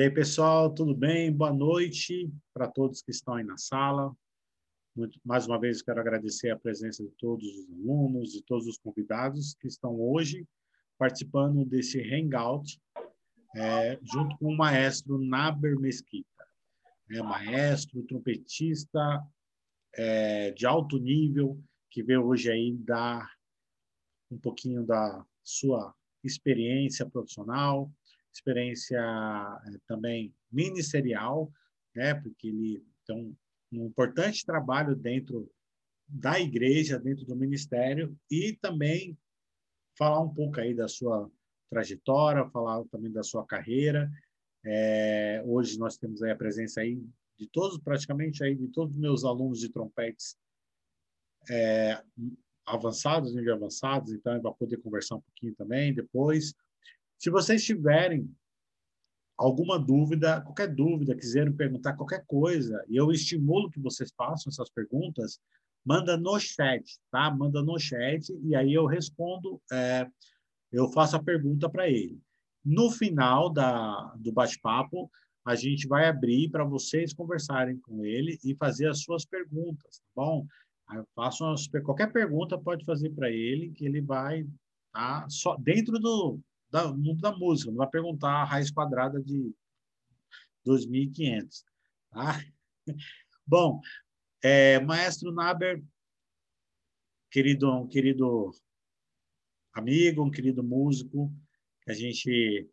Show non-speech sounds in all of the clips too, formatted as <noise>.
E aí, pessoal, tudo bem? Boa noite para todos que estão aí na sala. Muito, mais uma vez, quero agradecer a presença de todos os alunos e todos os convidados que estão hoje participando desse Hangout, é, junto com o maestro Naber Mesquita. É, maestro, trompetista é, de alto nível, que veio hoje aí dar um pouquinho da sua experiência profissional, experiência é, também ministerial, né, porque ele tem um importante trabalho dentro da igreja, dentro do ministério, e também falar um pouco aí da sua trajetória, falar também da sua carreira. É, hoje nós temos aí a presença aí de todos, praticamente aí de todos os meus alunos de trompetes é, avançados, nível avançados, então vai poder conversar um pouquinho também depois. Se vocês tiverem alguma dúvida, qualquer dúvida, quiserem perguntar qualquer coisa, e eu estimulo que vocês façam essas perguntas, manda no chat, tá? Manda no chat e aí eu respondo, é, eu faço a pergunta para ele. No final da, do bate-papo, a gente vai abrir para vocês conversarem com ele e fazer as suas perguntas, tá bom? Façam qualquer pergunta pode fazer para ele que ele vai tá só dentro do da, mundo da música, não vai perguntar a raiz quadrada de 2.500. Tá? <laughs> Bom, é, Maestro Naber, querido, um querido amigo, um querido músico, que a gente,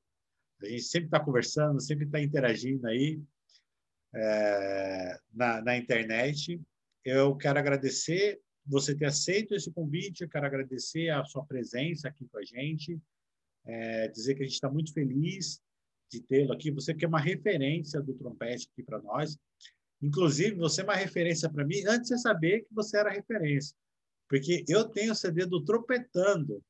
a gente sempre está conversando, sempre está interagindo aí é, na, na internet. Eu quero agradecer você ter aceito esse convite, eu quero agradecer a sua presença aqui com a gente é, dizer que a gente está muito feliz de tê-lo aqui. Você que é uma referência do trompete aqui para nós. Inclusive, você é uma referência para mim antes de saber que você era referência. Porque eu tenho o CD do Trompetando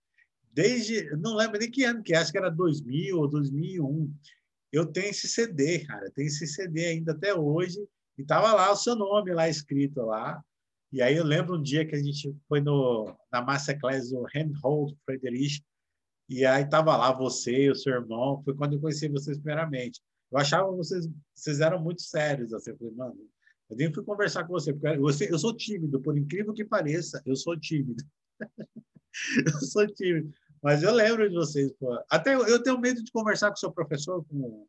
desde, não lembro nem que ano que é, acho que era 2000 ou 2001. Eu tenho esse CD, cara, tenho esse CD ainda até hoje e tava lá o seu nome lá escrito lá. E aí eu lembro um dia que a gente foi no na masterclass do Handhold Friedrich e aí estava lá você e o seu irmão. Foi quando eu conheci vocês primeiramente. Eu achava vocês vocês eram muito sérios. Assim. Eu falei, mano, eu nem fui conversar com você, porque você, eu sou tímido, por incrível que pareça, eu sou tímido. <laughs> eu sou tímido. Mas eu lembro de vocês. Pô. Até eu, eu tenho medo de conversar com o seu professor, com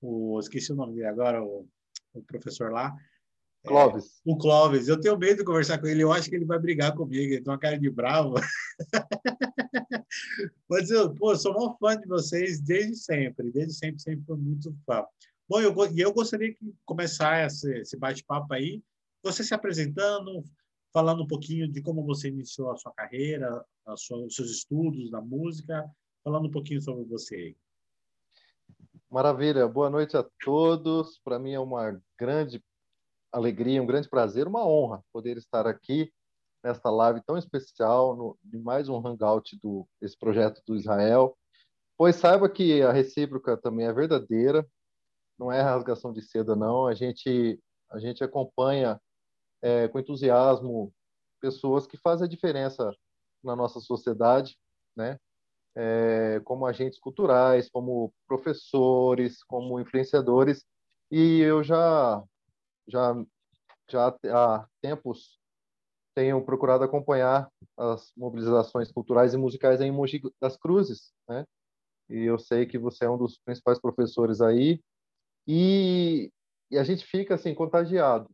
o, esqueci o nome dele agora, o, o professor lá. Clóvis. É, o Clóvis. Eu tenho medo de conversar com ele. Eu acho que ele vai brigar comigo. Ele tem uma cara de bravo. <laughs> Mas eu pô, sou um fã de vocês desde sempre. Desde sempre, sempre foi muito fã. Bom, eu, eu gostaria de começar esse, esse bate-papo aí, você se apresentando, falando um pouquinho de como você iniciou a sua carreira, a sua, os seus estudos da música, falando um pouquinho sobre você. Maravilha, boa noite a todos. Para mim é uma grande alegria, um grande prazer, uma honra poder estar aqui nesta live tão especial, no, de mais um hangout do, desse projeto do Israel. Pois saiba que a recíproca também é verdadeira, não é rasgação de seda, não. A gente, a gente acompanha é, com entusiasmo pessoas que fazem a diferença na nossa sociedade, né? É, como agentes culturais, como professores, como influenciadores. E eu já já já há tempos tenho procurado acompanhar as mobilizações culturais e musicais em Mogi das Cruzes, né? E eu sei que você é um dos principais professores aí e, e a gente fica assim contagiado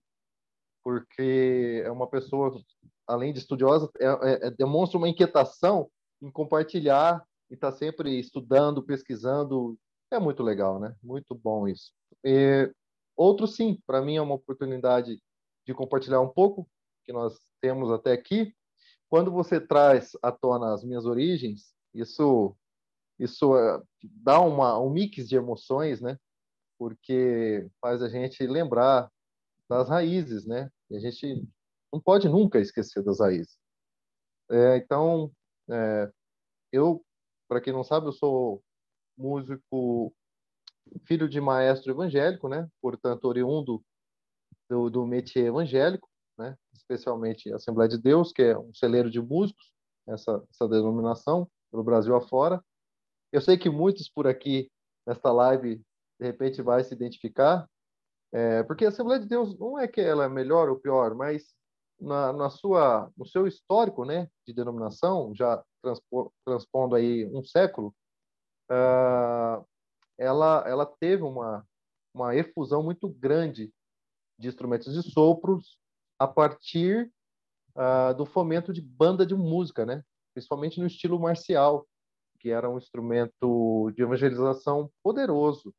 porque é uma pessoa além de estudiosa é, é, é demonstra uma inquietação em compartilhar e está sempre estudando, pesquisando. É muito legal, né? Muito bom isso. E, outro sim, para mim é uma oportunidade de compartilhar um pouco que nós temos até aqui. Quando você traz à tona as minhas origens, isso isso eh, dá uma, um mix de emoções, né? Porque faz a gente lembrar das raízes, né? E a gente não pode nunca esquecer das raízes. É, então, é, eu, para quem não sabe, eu sou músico, filho de maestro evangélico, né? Portanto, oriundo do, do métier evangélico? Especialmente a Assembleia de Deus, que é um celeiro de músicos, essa, essa denominação, pelo Brasil afora. Eu sei que muitos por aqui, nesta live, de repente vai se identificar, é, porque a Assembleia de Deus não é que ela é melhor ou pior, mas na, na sua, no seu histórico, né, de denominação, já transpo, transpondo aí um século, uh, ela, ela teve uma, uma efusão muito grande de instrumentos de sopros a partir uh, do fomento de banda de música, né? principalmente no estilo marcial, que era um instrumento de evangelização poderoso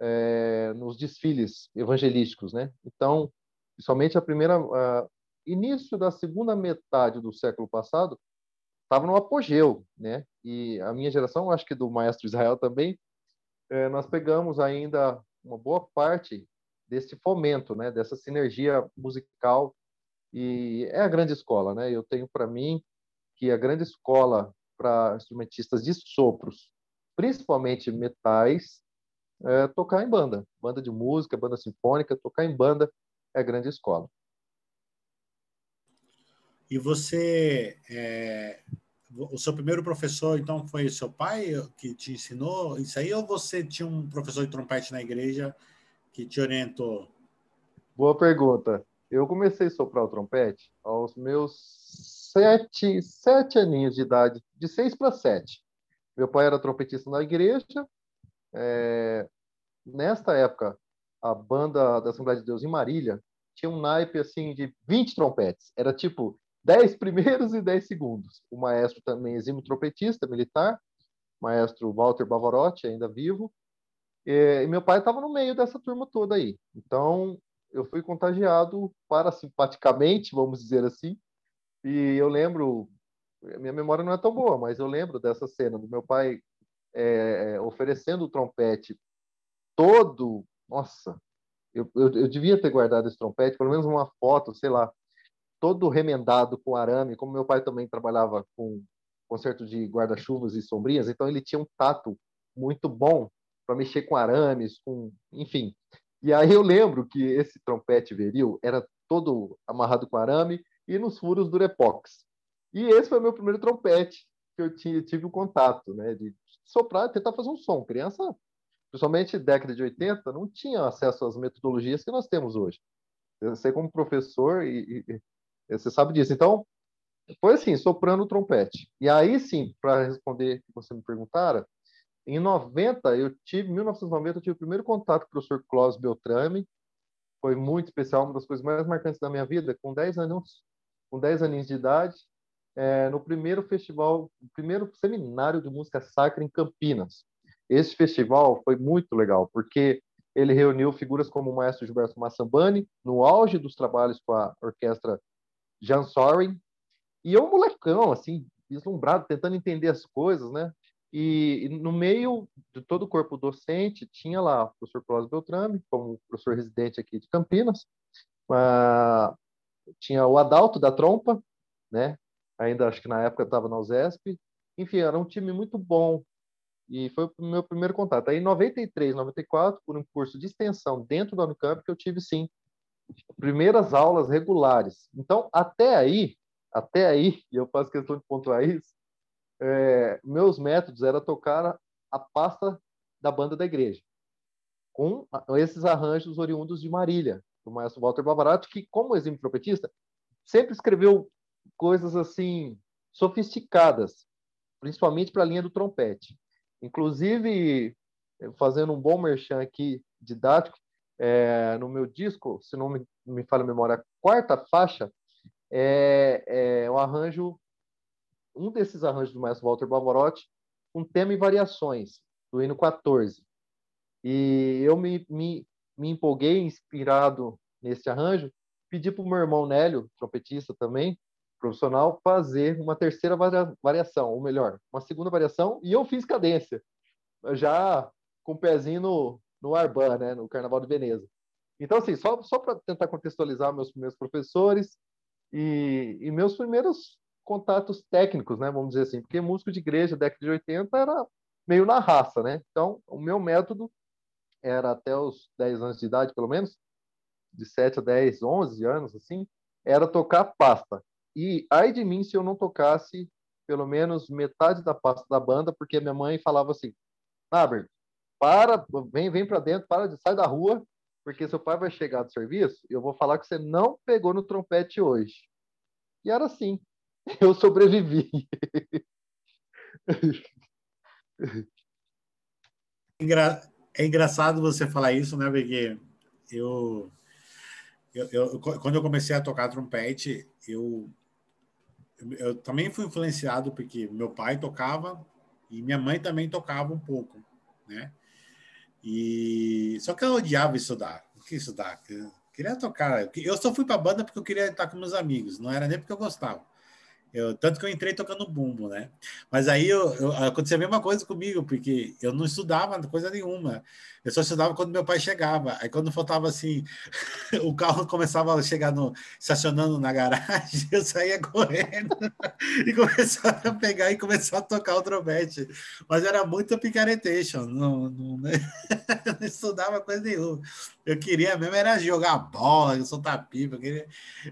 é, nos desfiles evangelísticos. Né? Então, principalmente a primeira, uh, início da segunda metade do século passado, estava no apogeu, né? E a minha geração, acho que do maestro Israel também, é, nós pegamos ainda uma boa parte desse fomento, né? Dessa sinergia musical e é a grande escola, né? Eu tenho para mim que a grande escola para instrumentistas de sopros, principalmente metais, é tocar em banda, banda de música, banda sinfônica, tocar em banda é a grande escola. E você é, o seu primeiro professor, então, foi seu pai que te ensinou isso aí, ou você tinha um professor de trompete na igreja que te orientou? Boa pergunta. Eu comecei a soprar o trompete aos meus sete, sete aninhos de idade, de seis para sete. Meu pai era trompetista na igreja. É, nesta época, a banda da Assembleia de Deus em Marília tinha um naipe assim de 20 trompetes. Era tipo 10 primeiros e 10 segundos. O maestro também exímio trompetista militar, maestro Walter Bavarotti, ainda vivo. E, meu pai estava no meio dessa turma toda aí. Então, eu fui contagiado parasimpaticamente, vamos dizer assim. E eu lembro, minha memória não é tão boa, mas eu lembro dessa cena do meu pai é, oferecendo o trompete todo. Nossa, eu, eu, eu devia ter guardado esse trompete, pelo menos uma foto, sei lá, todo remendado com arame, como meu pai também trabalhava com conserto de guarda-chuvas e sombrinhas, então ele tinha um tato muito bom para mexer com arames, com, enfim. E aí eu lembro que esse trompete viril era todo amarrado com arame e nos furos do Repox. E esse foi meu primeiro trompete que eu tinha, tive o contato, né, de soprar, tentar fazer um som. Criança, principalmente década de 80, não tinha acesso às metodologias que nós temos hoje. Eu sei como professor e, e você sabe disso. Então, foi assim, soprando o trompete. E aí sim, para responder o que você me perguntara, em 90, eu tive, 1990, eu tive o primeiro contato com o professor Klaus Beltrame. Foi muito especial, uma das coisas mais marcantes da minha vida, com 10 anos, com 10 aninhos de idade, é, no primeiro festival, primeiro seminário de música sacra em Campinas. Esse festival foi muito legal, porque ele reuniu figuras como o maestro Gilberto Massambani, no auge dos trabalhos com a orquestra Jan Sorin. E eu, molecão, assim, vislumbrado, tentando entender as coisas, né? E, no meio de todo o corpo docente, tinha lá o professor Cláudio Beltrame, como professor residente aqui de Campinas, tinha o Adalto da Trompa, né? Ainda acho que na época estava na USESP. Enfim, era um time muito bom. E foi o meu primeiro contato. Aí, em 93, 94, por um curso de extensão dentro da Unicamp, que eu tive, sim, primeiras aulas regulares. Então, até aí, até aí, e eu faço questão de pontuar isso, é, meus métodos era tocar a pasta da banda da igreja, com esses arranjos oriundos de Marília, do maestro Walter Bavarotti, que, como exímio trompetista, sempre escreveu coisas assim sofisticadas, principalmente para a linha do trompete. Inclusive, fazendo um bom merchan aqui didático, é, no meu disco, se não me, me falha a memória, a quarta faixa é, é o arranjo, um desses arranjos do maestro Walter Bavarotti, um tema e variações, do hino 14. E eu me, me, me empolguei, inspirado nesse arranjo, pedi para o meu irmão Nélio, trompetista também, profissional, fazer uma terceira variação, ou melhor, uma segunda variação, e eu fiz cadência, já com o pezinho no, no Arban, né, no Carnaval de Veneza. Então, assim, só, só para tentar contextualizar meus primeiros professores e, e, meus primeiros contatos técnicos, né, vamos dizer assim, porque músico de igreja, década de 80, era meio na raça, né? Então, o meu método era até os 10 anos de idade, pelo menos, de 7 a 10, 11 anos, assim, era tocar pasta. E ai de mim se eu não tocasse pelo menos metade da pasta da banda, porque minha mãe falava assim, Albert, para, vem, vem para dentro, para de sai da rua, porque seu pai vai chegar do serviço e eu vou falar que você não pegou no trompete hoje. E era assim. Eu sobrevivi. É engraçado você falar isso, né? Porque eu, eu, eu quando eu comecei a tocar trompete, eu, eu também fui influenciado porque meu pai tocava e minha mãe também tocava um pouco, né? E só que eu odiava estudar. O que estudar? Eu queria tocar. Eu só fui para banda porque eu queria estar com meus amigos, não era nem porque eu gostava. Eu, tanto que eu entrei tocando bumbo, né? Mas aí eu, eu, aconteceu a mesma coisa comigo, porque eu não estudava coisa nenhuma. Eu só estudava quando meu pai chegava. Aí quando faltava assim, <laughs> o carro começava a chegar no, estacionando na garagem, <laughs> eu saía correndo <laughs> e começava a pegar e começar a tocar o trompete. Mas era muito picaretation, não, não, né? não estudava coisa nenhuma. Eu queria mesmo era jogar bola, soltar pipa, eu queria,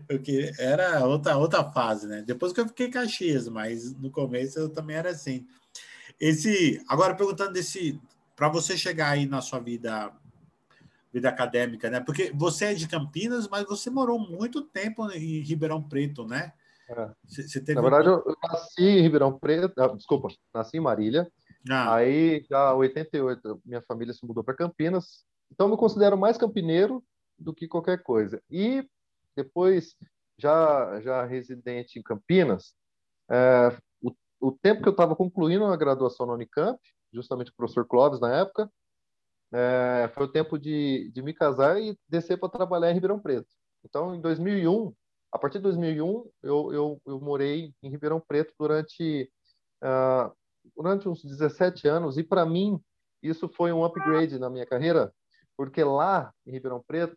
eu queria, era outra, outra fase, né? Depois que eu fiquei Caxias, mas no começo eu também era assim. Esse, agora perguntando desse, para você chegar aí na sua vida vida acadêmica, né? Porque você é de Campinas, mas você morou muito tempo em Ribeirão Preto, né? É. Você, teve... Na verdade, eu, nasci em Ribeirão Preto, ah, desculpa, nasci em Marília. Ah. Aí, já em 88, minha família se mudou para Campinas então, eu me considero mais campineiro do que qualquer coisa. E depois, já, já residente em Campinas, é, o, o tempo que eu estava concluindo a graduação na Unicamp, justamente o professor Clóvis na época, é, foi o tempo de, de me casar e descer para trabalhar em Ribeirão Preto. Então, em 2001, a partir de 2001, eu, eu, eu morei em Ribeirão Preto durante, uh, durante uns 17 anos, e para mim, isso foi um upgrade na minha carreira, porque lá em Ribeirão Preto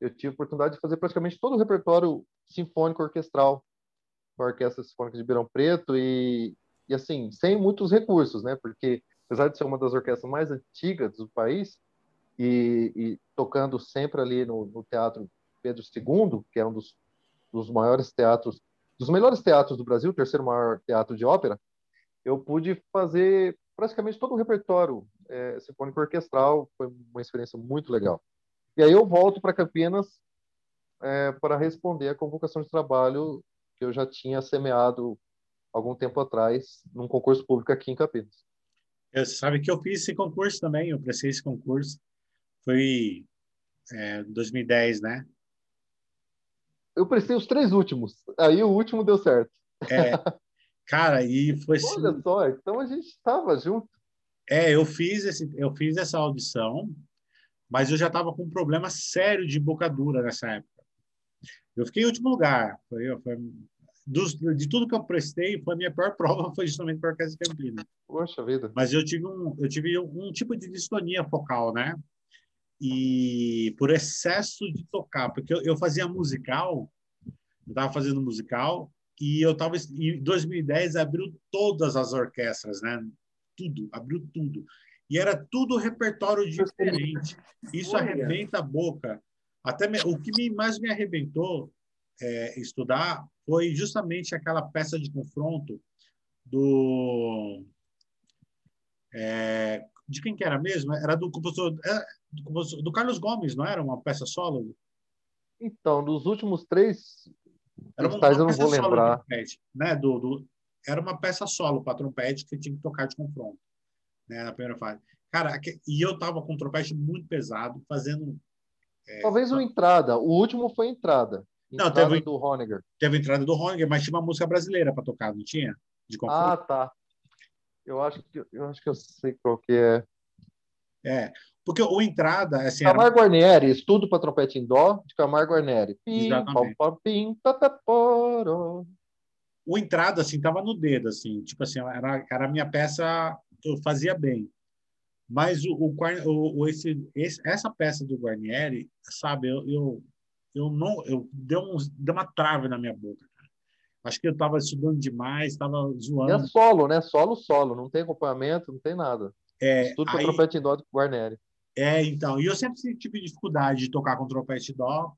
eu tive a oportunidade de fazer praticamente todo o repertório sinfônico orquestral com a Orquestra Sinfônica de Ribeirão Preto e, e assim, sem muitos recursos, né? Porque apesar de ser uma das orquestras mais antigas do país e, e tocando sempre ali no, no, Teatro Pedro II, que é um dos, dos maiores teatros, dos melhores teatros do Brasil, o terceiro maior teatro de ópera, eu pude fazer praticamente todo o repertório é, sinfônico orquestral, foi uma experiência muito legal. E aí eu volto para Campinas é, para responder a convocação de trabalho que eu já tinha semeado algum tempo atrás num concurso público aqui em Campinas. Eu, sabe que eu fiz esse concurso também, eu prestei esse concurso, foi é, 2010, né? Eu prestei os três últimos, aí o último deu certo. É, Cara, e foi <laughs> assim. Olha só, então a gente estava junto. É, eu fiz, esse, eu fiz essa audição, mas eu já estava com um problema sério de bocadura nessa época. Eu fiquei em último lugar. Foi, foi dos, de tudo que eu prestei, foi a minha pior <laughs> prova foi justamente para a Orquestra Campinas. Poxa vida. Mas eu tive um, eu tive um, um tipo de distonia focal, né? E por excesso de tocar, porque eu, eu fazia musical, eu estava fazendo musical e eu estava em 2010 abriu todas as orquestras, né? Tudo, abriu tudo. E era tudo repertório diferente. Isso arrebenta a boca. Até me, o que me, mais me arrebentou é, estudar foi justamente aquela peça de confronto do é, de quem que era mesmo? Era do compositor, é, do compositor, do Carlos Gomes, não era uma peça solo? Então, dos últimos três era uma, uma eu não vou lembrar. Trompete, né? Do, do, era uma peça solo para trompete que tinha que tocar de confronto, né? Na primeira fase. Cara, e eu tava com um trompete muito pesado, fazendo. É, Talvez o entrada. O último foi entrada. Não, teve do Honegger. Teve entrada do Honegger, mas tinha uma música brasileira para tocar, não tinha? De. Ah, tá. Eu acho que eu acho que eu sei qual que é. É, porque o entrada, assim. Camargo era... Guarnieri, estudo para trompete em dó, de Camargo Guarnieri. Exatamente. o entrada, assim, tava no dedo, assim, tipo assim, era, era a minha peça fazia bem. Mas o, o, o esse, esse, essa peça do Guarnieri, sabe, eu, eu, eu não, eu deu, um, deu uma trave na minha boca. Acho que eu estava estudando demais, estava zoando. é solo, né? Solo, solo, não tem acompanhamento, não tem nada. É, Estudo para trompete em dó de Guarnieri. É, então, e eu sempre tive dificuldade de tocar com trompete dó,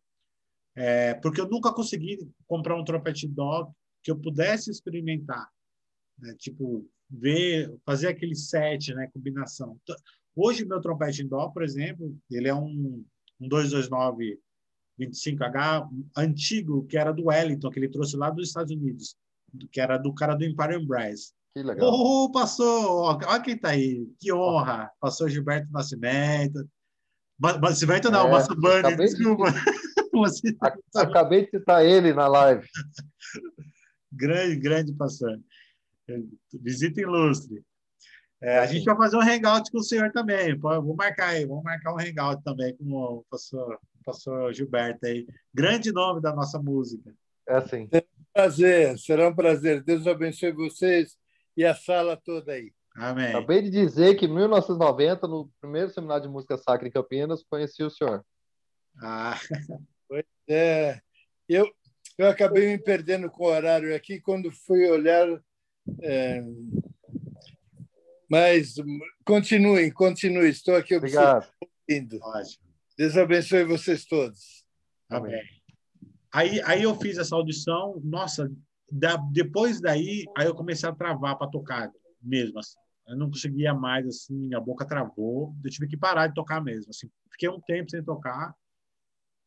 é, porque eu nunca consegui comprar um trompete dó que eu pudesse experimentar, né? tipo ver, fazer aquele set, né, combinação. Hoje, meu trompete em dó, por exemplo, ele é um, um 229 25H antigo, que era do Wellington, que ele trouxe lá dos Estados Unidos, que era do cara do Empire Brass. Que legal. Oh, passou! Olha quem tá aí. Que honra! Passou Gilberto Nascimento. Nascimento não, é, Massabani, desculpa. De... <laughs> Acabei de citar ele na live. grande, grande pastor. Visita ilustre. É, a gente vai fazer um hangout com o senhor também. Vou marcar aí, vamos marcar um hangout também com o pastor, pastor Gilberto aí. Grande nome da nossa música. É assim. Será um prazer, será um prazer. Deus abençoe vocês e a sala toda aí. Amém. Acabei de dizer que em 1990, no primeiro seminário de música sacra em Campinas, conheci o senhor. Ah. <laughs> Pois é. Eu, eu acabei me perdendo com o horário aqui quando fui olhar. É... Mas continuem, continuem. Estou aqui Obrigado. ouvindo. Ótimo. Deus abençoe vocês todos. Amém. Aí, aí eu fiz essa audição, nossa, da, depois daí, aí eu comecei a travar para tocar mesmo, assim. Eu não conseguia mais, assim, a boca travou, eu tive que parar de tocar mesmo, assim. Fiquei um tempo sem tocar.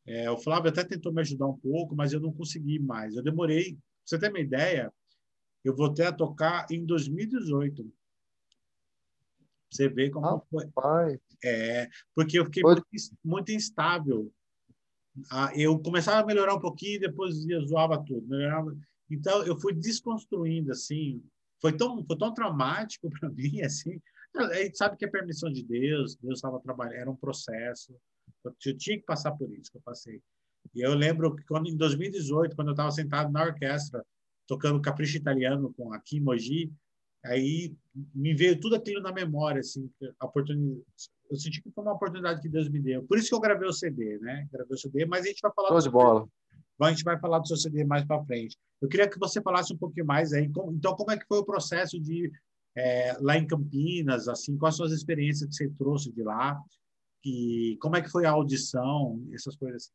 É, o Flávio até tentou me ajudar um pouco, mas eu não consegui mais. Eu demorei, pra você ter uma ideia, eu voltei a tocar em 2018. Você vê como ah, foi. Pai. É, porque eu fiquei muito, muito instável. Ah, eu começava a melhorar um pouquinho, depois eu zoava tudo. Melhorava. Então, eu fui desconstruindo, assim. Foi tão, foi tão traumático <laughs> para mim, assim. A gente sabe que é permissão de Deus, Deus estava trabalhando, era um processo. Eu tinha que passar por isso que eu passei. E eu lembro que quando, em 2018, quando eu estava sentado na orquestra, tocando Capricho Italiano com a Kim Moji, aí me veio tudo aquilo na memória, assim, a oportunidade. Eu senti que foi uma oportunidade que Deus me deu. Por isso que eu gravei o CD, né? Gravei o CD, mas a gente vai falar. Show de bola. A gente vai falar do seu CD mais para frente. Eu queria que você falasse um pouquinho mais aí. Então, como é que foi o processo de é, lá em Campinas, assim, quais suas experiências que você trouxe de lá e como é que foi a audição, essas coisas.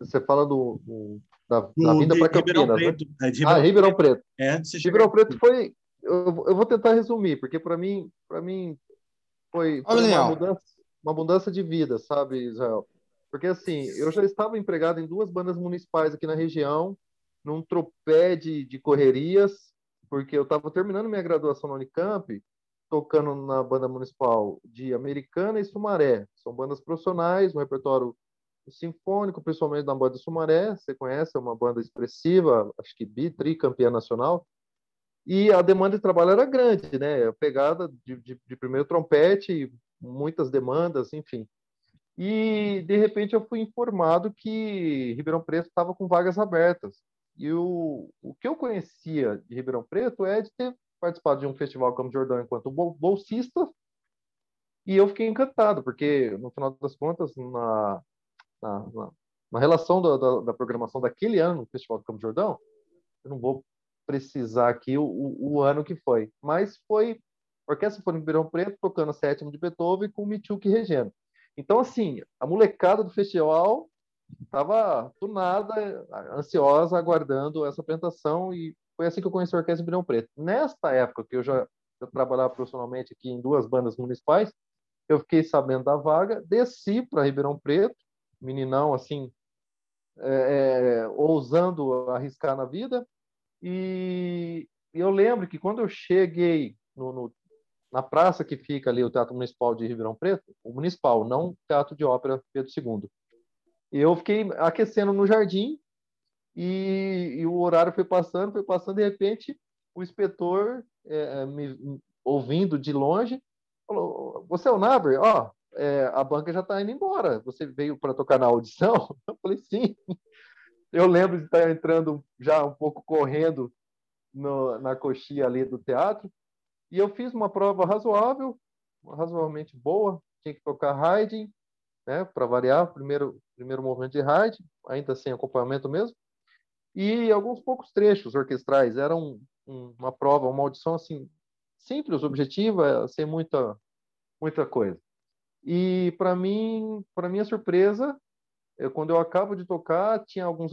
Você fala do, do da, da vinda para Campinas, né? Preto, né? É, de Ribeirão ah, Ribeirão Preto. Preto. É, Ribeirão Preto foi. Eu, eu vou tentar resumir, porque para mim, para mim foi, foi uma, mudança, uma mudança de vida, sabe, Israel? Porque assim, eu já estava empregado em duas bandas municipais aqui na região, num tropé de, de correrias, porque eu estava terminando minha graduação na Unicamp, tocando na banda municipal de Americana e Sumaré. São bandas profissionais, um repertório sinfônico, principalmente da banda Sumaré, você conhece, é uma banda expressiva, acho que bi, tri, campeã nacional. E a demanda de trabalho era grande, né? A pegada de, de, de primeiro trompete, muitas demandas, enfim. E, de repente, eu fui informado que Ribeirão Preto estava com vagas abertas. E o, o que eu conhecia de Ribeirão Preto é de ter participado de um festival Campo Jordão enquanto bolsista. E eu fiquei encantado, porque, no final das contas, na, na, na relação da, da, programação daquele ano no Festival do Campo Jordão, eu não vou precisar aqui o, o, o ano que foi, mas foi Orquestra Sinfônica Ribeirão Preto tocando a sétima de Beethoven com o Michuk regendo. Então, assim, a molecada do festival estava tunada, ansiosa, aguardando essa apresentação e foi assim que eu conheci a Orquestra Ribeirão Preto. Nesta época que eu já eu trabalhava profissionalmente aqui em duas bandas municipais, eu fiquei sabendo da vaga, desci para Ribeirão Preto, meninão assim, é, é, ousando arriscar na vida, e eu lembro que quando eu cheguei no, no na praça que fica ali o Teatro Municipal de Ribeirão Preto, o municipal, não o Teatro de Ópera Pedro II. Eu fiquei aquecendo no jardim e, e o horário foi passando, foi passando, de repente o inspetor, é, é me ouvindo de longe, falou: Você é o Naber? Ó, oh, é, a banca já está indo embora. Você veio para tocar na audição? <laughs> Eu falei: Sim. Eu lembro de estar entrando já um pouco correndo no, na coxinha ali do teatro. E eu fiz uma prova razoável, razoavelmente boa. Tinha que tocar Haydn, né, para variar, primeiro, primeiro movimento de Haydn, ainda sem acompanhamento mesmo. E alguns poucos trechos orquestrais. Era um, um, uma prova, uma audição assim, simples, objetiva, sem muita, muita coisa. E para mim, para minha surpresa, eu, quando eu acabo de tocar, tinha alguns,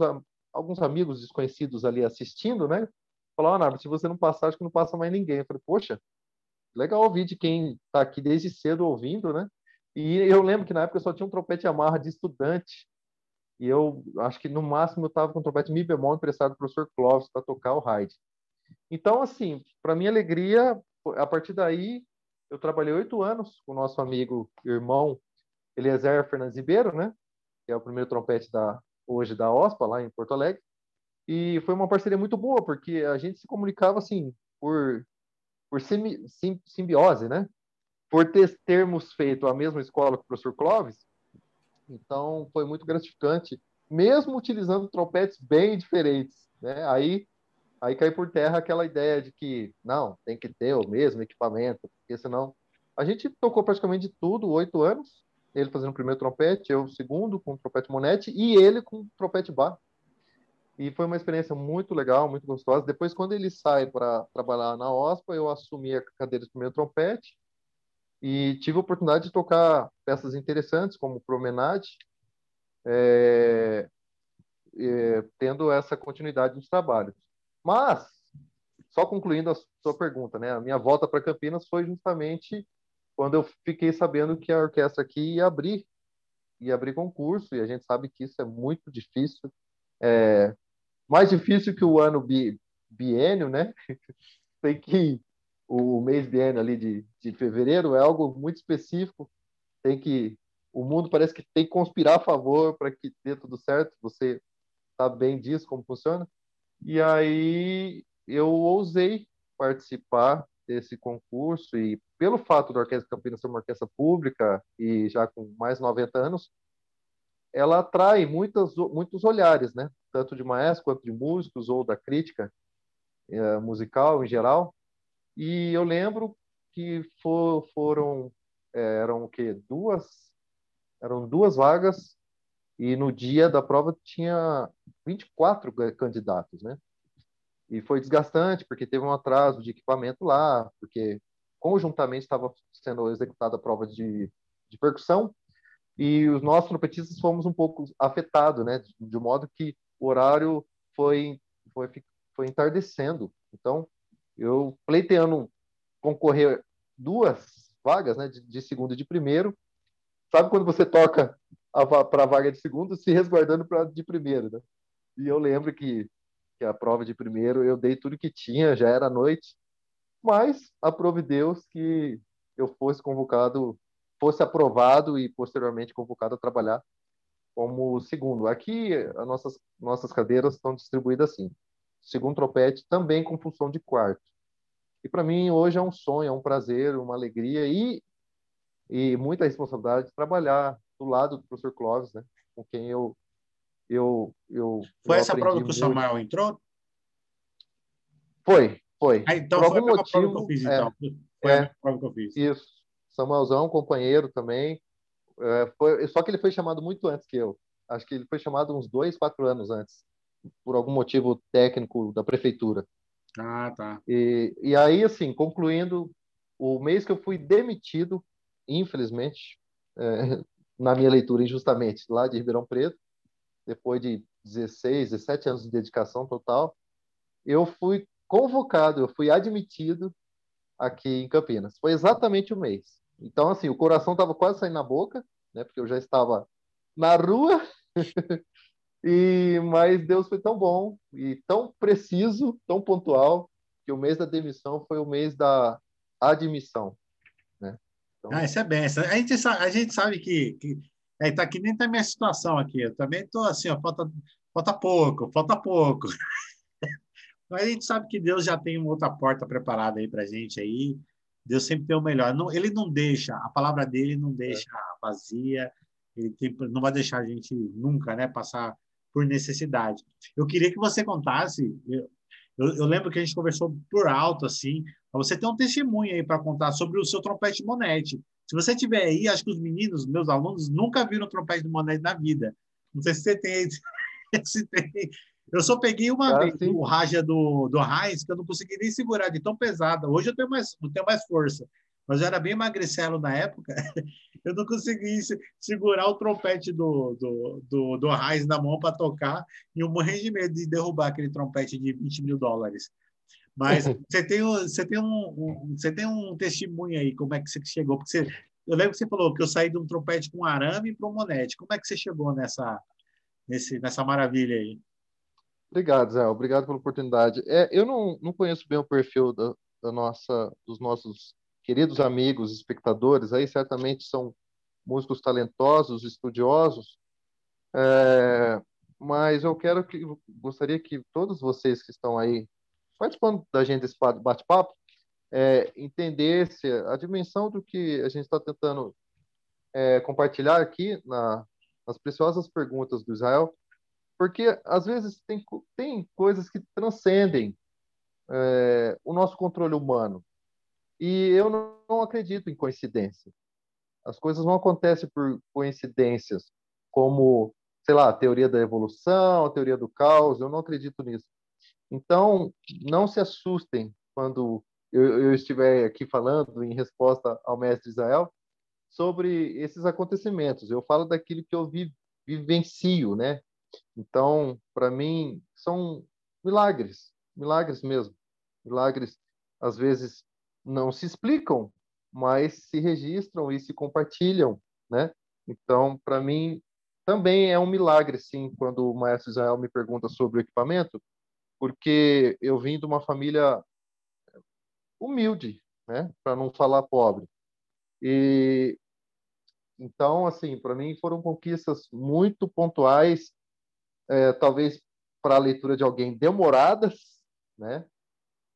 alguns amigos desconhecidos ali assistindo, né? Falaram, ah, se você não passar, acho que não passa mais ninguém. Eu falei, poxa, legal ouvir de quem está aqui desde cedo ouvindo, né? E eu lembro que na época eu só tinha um trompete Yamaha de estudante. E eu acho que no máximo eu estava com um trompete Mi bemol emprestado do professor Clóvis para tocar o Hyde. Então, assim, para minha alegria, a partir daí, eu trabalhei oito anos com o nosso amigo, irmão Eliezer Fernandes Ribeiro, né? Que é o primeiro trompete da hoje da OSPA, lá em Porto Alegre. E foi uma parceria muito boa, porque a gente se comunicava, assim, por, por sim, simbiose, né? Por ter, termos feito a mesma escola com o professor Clóvis, então foi muito gratificante, mesmo utilizando trompetes bem diferentes, né? Aí aí cai por terra aquela ideia de que não tem que ter o mesmo equipamento, porque senão a gente tocou praticamente de tudo oito anos, ele fazendo o primeiro trompete, eu o segundo com o trompete Monete e ele com o trompete Bar. E foi uma experiência muito legal, muito gostosa. Depois, quando ele sai para trabalhar na OSPA, eu assumi a cadeira de primeiro trompete e tive a oportunidade de tocar peças interessantes, como Promenade, é, é, tendo essa continuidade de trabalho. Mas, só concluindo a sua pergunta, né, a minha volta para Campinas foi justamente quando eu fiquei sabendo que a orquestra aqui ia abrir, ia abrir concurso, e a gente sabe que isso é muito difícil, é, mais difícil que o ano bi, biênio, né? <laughs> Tem que o mês biênio ali de, de fevereiro é algo muito específico, tem que o mundo parece que tem que conspirar a favor para que dê tudo certo. Você sabe bem disso, como funciona. E aí eu ousei participar desse concurso e pelo fato da Orquestra Campinas ser uma orquestra pública e já com mais de 90 anos, ela atrai muitas, muitos olhares, né? Tanto de maestros quanto de músicos ou da crítica é, musical em geral. E eu lembro que for, foram é, eram o quê? Duas eram duas vagas e no dia da prova tinha 24 candidatos, né? E foi desgastante, porque teve um atraso de equipamento lá, porque conjuntamente estava sendo executada a prova de, de percussão, e os nossos trompetistas fomos um pouco afetados, né? De, de modo que o horário foi, foi, foi entardecendo. Então, eu pleiteando concorrer duas vagas, né? De, de segundo e de primeiro. Sabe quando você toca para a vaga de segundo, se resguardando para de primeiro, né? E eu lembro que que a prova de primeiro eu dei tudo que tinha, já era noite, mas aprove Deus que eu fosse convocado, fosse aprovado e posteriormente convocado a trabalhar como segundo. Aqui as nossas nossas cadeiras estão distribuídas assim. Segundo trompete também com função de quarto. E para mim hoje é um sonho, é um prazer, uma alegria e e muita responsabilidade trabalhar do lado do professor Clóvis, né, com quem eu eu, eu foi eu essa prova que o Samuel entrou? Foi, foi. Ah, então Por foi algum a motivo, prova que eu fiz, é, então. Foi é, a prova que eu fiz. Isso. Samuelzão, companheiro também. É, foi, só que ele foi chamado muito antes que eu. Acho que ele foi chamado uns dois, quatro anos antes, por algum motivo técnico da prefeitura. Ah, tá. E, e aí, assim, concluindo, o mês que eu fui demitido, infelizmente, é, na minha leitura, injustamente, lá de Ribeirão Preto, depois de 16, 17 anos de dedicação total, eu fui convocado, eu fui admitido aqui em Campinas. Foi exatamente o um mês. Então, assim, o coração estava quase saindo na boca, né? Porque eu já estava na rua. <laughs> e mas Deus foi tão bom e tão preciso, tão pontual que o mês da demissão foi o mês da admissão? Então... Ah, isso é bem. A gente a gente sabe que, que é, tá que nem tá minha situação aqui. Eu também tô assim, ó, falta, falta pouco, falta pouco. <laughs> Mas a gente sabe que Deus já tem uma outra porta preparada aí para gente aí. Deus sempre tem o melhor. Não, ele não deixa, a palavra dele não deixa vazia. Ele tem, não vai deixar a gente nunca, né, passar por necessidade. Eu queria que você contasse. Eu, eu, eu lembro que a gente conversou por alto assim. Você tem um testemunho aí para contar sobre o seu trompete Monete. Se você tiver aí, acho que os meninos, meus alunos, nunca viram trompete de Monete na vida. Não sei se você tem, <laughs> se tem. Eu só peguei uma ah, vez sim. o Raja do, do Heinz, que eu não consegui nem segurar de tão pesada. Hoje eu tenho mais, eu tenho mais força. Mas eu era bem magricelo na época. <laughs> Eu não consegui segurar o trompete do, do, do, do Heinz na mão para tocar. E eu morri de medo de derrubar aquele trompete de 20 mil dólares. Mas <laughs> você tem, você, tem um, um, você tem um testemunho aí, como é que você chegou? Porque você, eu lembro que você falou que eu saí de um trompete com arame para um monete. Como é que você chegou nessa, nesse, nessa maravilha aí? Obrigado, Zé. Obrigado pela oportunidade. É, eu não, não conheço bem o perfil da, da nossa, dos nossos queridos amigos, espectadores. Aí certamente são músicos talentosos, estudiosos. É, mas eu quero que gostaria que todos vocês que estão aí participando da gente desse bate-papo é, entendesse a dimensão do que a gente está tentando é, compartilhar aqui na, nas preciosas perguntas do Israel porque às vezes tem, tem coisas que transcendem é, o nosso controle humano. E eu não, não, acredito em coincidência. As coisas não acontecem por coincidências, como, sei lá, a teoria da evolução, a teoria do caos, eu não acredito nisso. Então, não se assustem quando eu, eu estiver aqui falando em resposta ao mestre Israel sobre esses acontecimentos. Eu falo daquilo que eu vi, vivencio, né? Então, para mim, são milagres, milagres mesmo. Milagres, às vezes, não se explicam, mas se registram e se compartilham, né? Então, para mim, também é um milagre, sim, quando o maestro Israel me pergunta sobre o equipamento, porque eu vim de uma família humilde, né? Para não falar pobre. E então, assim, para mim foram conquistas muito pontuais é, talvez para a leitura de alguém demoradas, né?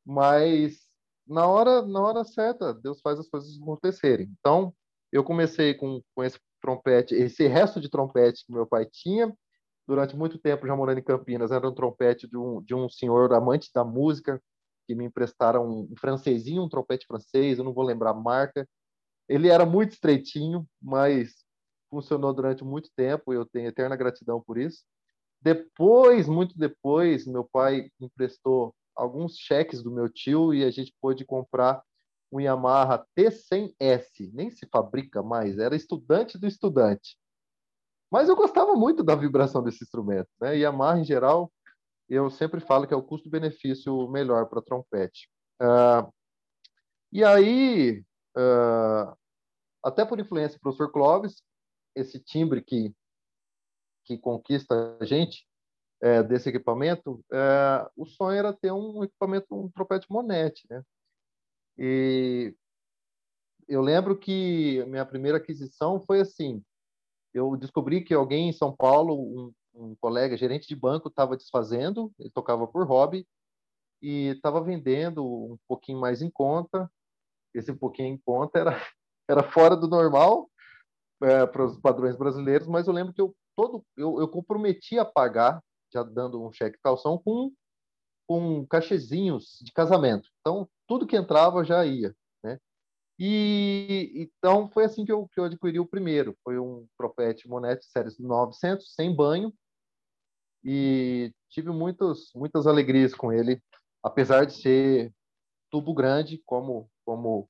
Mas na hora, na hora certa, Deus faz as coisas acontecerem. Então, eu comecei com, com esse trompete, esse resto de trompete que meu pai tinha, durante muito tempo já morando em Campinas, era um trompete de um, de um senhor amante da música, que me emprestaram um, francesinho, um trompete francês, eu não vou lembrar a marca. Ele era muito estreitinho, mas funcionou durante muito tempo, eu tenho eterna gratidão por isso. Depois, muito depois, meu pai emprestou alguns cheques do meu tio e a gente pôde comprar um Yamaha T100S. Nem se fabrica mais, era estudante do estudante. Mas eu gostava muito da vibração desse instrumento. Né? Yamaha, em geral, eu sempre falo que é o custo-benefício melhor para trompete. Uh, e aí, uh, até por influência do professor Clóvis, esse timbre que que conquista a gente é, desse equipamento, é, o sonho era ter um equipamento, um trompete Monete, né? E eu lembro que minha primeira aquisição foi assim, eu descobri que alguém em São Paulo, um, um colega, gerente de banco, estava desfazendo, ele tocava por hobby, e estava vendendo um pouquinho mais em conta, esse pouquinho em conta era, <laughs> era fora do normal, é, para os padrões brasileiros, mas eu lembro que eu todo eu, eu comprometi a pagar, já dando um cheque calção, com, com cachezinhos de casamento. Então, tudo que entrava já ia. E então foi assim que eu, que eu adquiri o primeiro. Foi um Propete Monete série 900, sem banho. E tive muitas, muitas alegrias com ele, apesar de ser tubo grande, como, como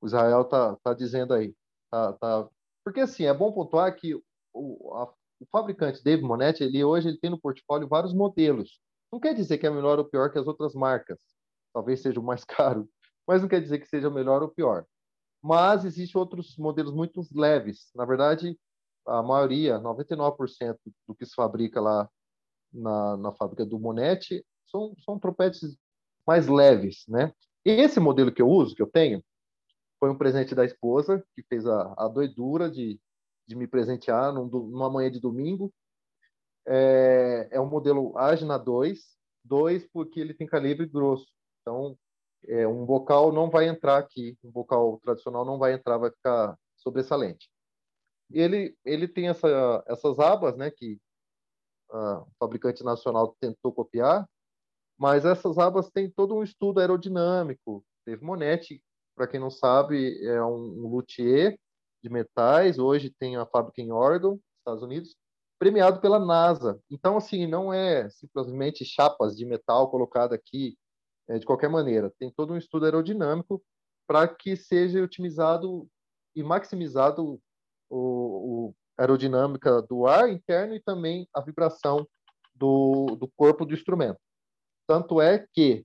o Israel tá, tá dizendo aí. Tá, tá... Porque, assim, é bom pontuar que o, a, o fabricante Dave Monetti, ele hoje ele tem no portfólio vários modelos. Não quer dizer que é melhor ou pior que as outras marcas. Talvez seja o mais <laughs> caro, mas não quer dizer que seja melhor ou pior. Mas existem outros modelos muito leves. Na verdade, a maioria, 99% do que se fabrica lá na, na fábrica do Monetti, são, são trompetes mais leves, né? E esse modelo que eu uso, que eu tenho, foi um presente da esposa, que fez a, a doidura de de me presentear num, numa manhã de domingo. É, é um modelo Agna 2, 2 porque ele tem calibre grosso. Então, é, um bocal não vai entrar aqui, um bocal tradicional não vai entrar, vai ficar sobressalente. Ele, ele tem essa, essas abas, né, que o fabricante nacional tentou copiar, mas essas abas têm todo um estudo aerodinâmico. Teve Monetti, para quem não sabe, é um, um luthier de metais, hoje tem a fábrica em Oregon, Estados Unidos, premiado pela NASA. Então, assim, não é simplesmente chapas de metal colocada aqui é, de qualquer maneira. Tem todo um estudo aerodinâmico para que seja otimizado e maximizado o, o aerodinâmica do ar interno e também a vibração do, do corpo do instrumento. Tanto é que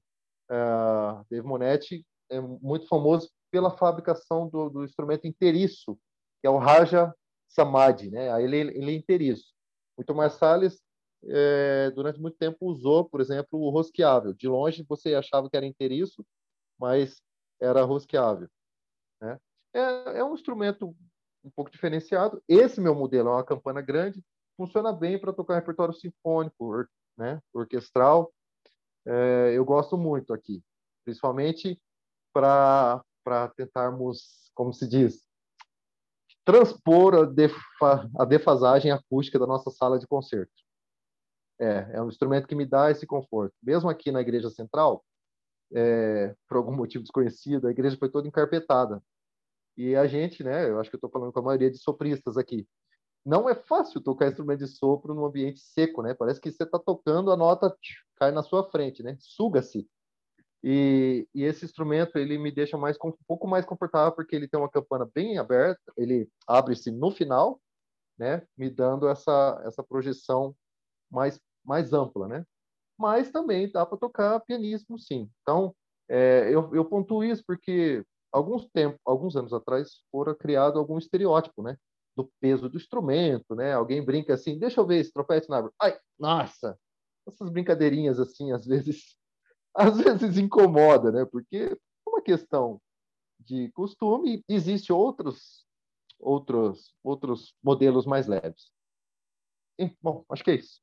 Uh, Dave Monetti é muito famoso pela fabricação do, do instrumento inteiriço, que é o Raja Samadhi, né? Ele, ele é inteiriço. O Tomás Salles, é, durante muito tempo, usou, por exemplo, o rosqueável. De longe, você achava que era inteiriço, mas era rosqueável. Né? É, é um instrumento um pouco diferenciado. Esse meu modelo é uma campana grande, funciona bem para tocar repertório sinfônico, né? orquestral. É, eu gosto muito aqui, principalmente para tentarmos, como se diz, transpor a defasagem acústica da nossa sala de concerto. É, é um instrumento que me dá esse conforto. Mesmo aqui na igreja central, é, por algum <laughs> motivo desconhecido, a igreja foi toda encarpetada. E a gente, né, eu acho que eu estou falando com a maioria de sopristas aqui, não é fácil tocar instrumento de sopro num ambiente seco, né? Parece que você está tocando, a nota cai na sua frente, né? Suga-se. E, e, esse instrumento ele me deixa mais um pouco mais confortável porque ele tem uma campana bem aberta, ele abre-se no final, né, me dando essa essa projeção mais mais ampla, né? Mas também dá para tocar pianíssimo, sim. Então é, eu, eu pontuo isso porque alguns alguns anos atrás, fora criado algum estereótipo, né? Do peso do instrumento, né? Alguém brinca assim, deixa eu ver esse trompete na. Ai, nossa! Essas brincadeirinhas assim, às vezes <laughs> às vezes incomoda, né? Porque é uma questão de costume, existe outros outros outros modelos mais leves. E, bom, acho que é isso.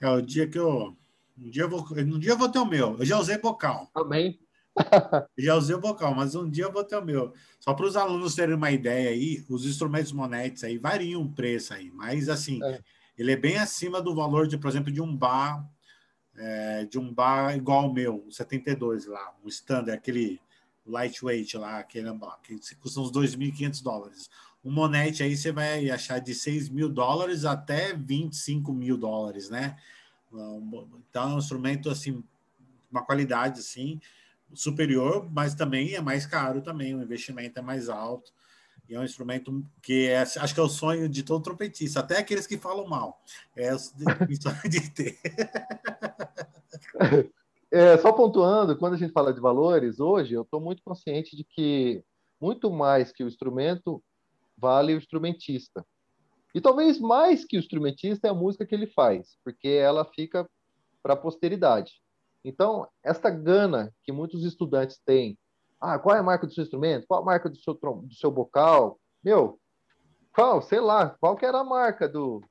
É o dia que eu um dia eu vou um dia eu vou ter o meu. Eu já usei bocal. Também. <laughs> já usei o bocal, mas um dia eu vou ter o meu. Só para os alunos terem uma ideia aí, os instrumentos monetes aí variam o preço aí, mas assim, é. ele é bem acima do valor de, por exemplo, de um bar é, de um bar igual ao meu, um 72 lá, um standard, aquele lightweight lá, aquele que custa uns 2.500 dólares. Um monete aí você vai achar de 6 mil dólares até 25 mil dólares, né? Então é um instrumento assim, uma qualidade assim superior, mas também é mais caro também, o investimento é mais alto. E é um instrumento que é, acho que é o sonho de todo trompetista, até aqueles que falam mal. É o <laughs> de ter. É, só pontuando, quando a gente fala de valores, hoje eu estou muito consciente de que muito mais que o instrumento vale o instrumentista. E talvez mais que o instrumentista é a música que ele faz, porque ela fica para a posteridade. Então, esta gana que muitos estudantes têm ah, qual é a marca do seu instrumento? Qual a marca do seu, do seu bocal? Meu, qual, sei lá, qual que era a marca do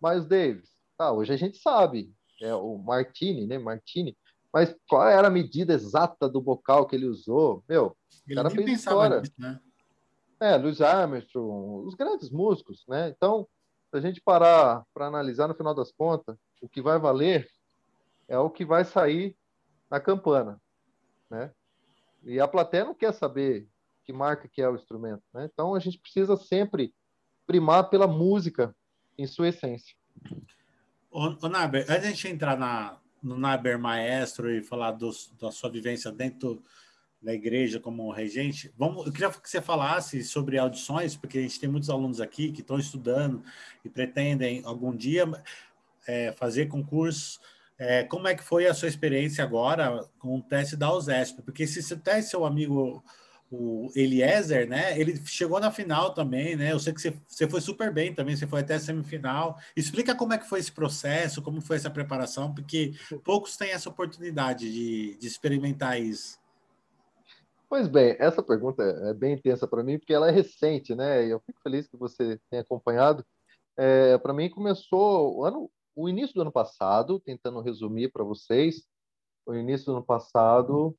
Miles Davis? Ah, hoje a gente sabe, é o Martini, né? Martini. Mas qual era a medida exata do bocal que ele usou? Meu, ele cara fez história. Nisso, né? É, Louis Armstrong, os grandes músicos, né? Então, se a gente parar para analisar no final das contas, o que vai valer é o que vai sair na campana, né? E a plateia não quer saber que marca que é o instrumento, né? Então a gente precisa sempre primar pela música em sua essência. Ô, ô Naber, antes de a gente entrar na, no Naber Maestro e falar do, da sua vivência dentro da igreja como regente, vamos, eu queria que você falasse sobre audições, porque a gente tem muitos alunos aqui que estão estudando e pretendem algum dia é, fazer concursos é, como é que foi a sua experiência agora com o teste da USESP? Porque se você teste seu amigo o Eliezer, né? Ele chegou na final também, né? Eu sei que você, você foi super bem também, você foi até a semifinal. Explica como é que foi esse processo, como foi essa preparação, porque poucos têm essa oportunidade de, de experimentar isso. Pois bem, essa pergunta é bem intensa para mim, porque ela é recente, né? Eu fico feliz que você tenha acompanhado. É, para mim começou o ano o início do ano passado, tentando resumir para vocês, o início do ano passado,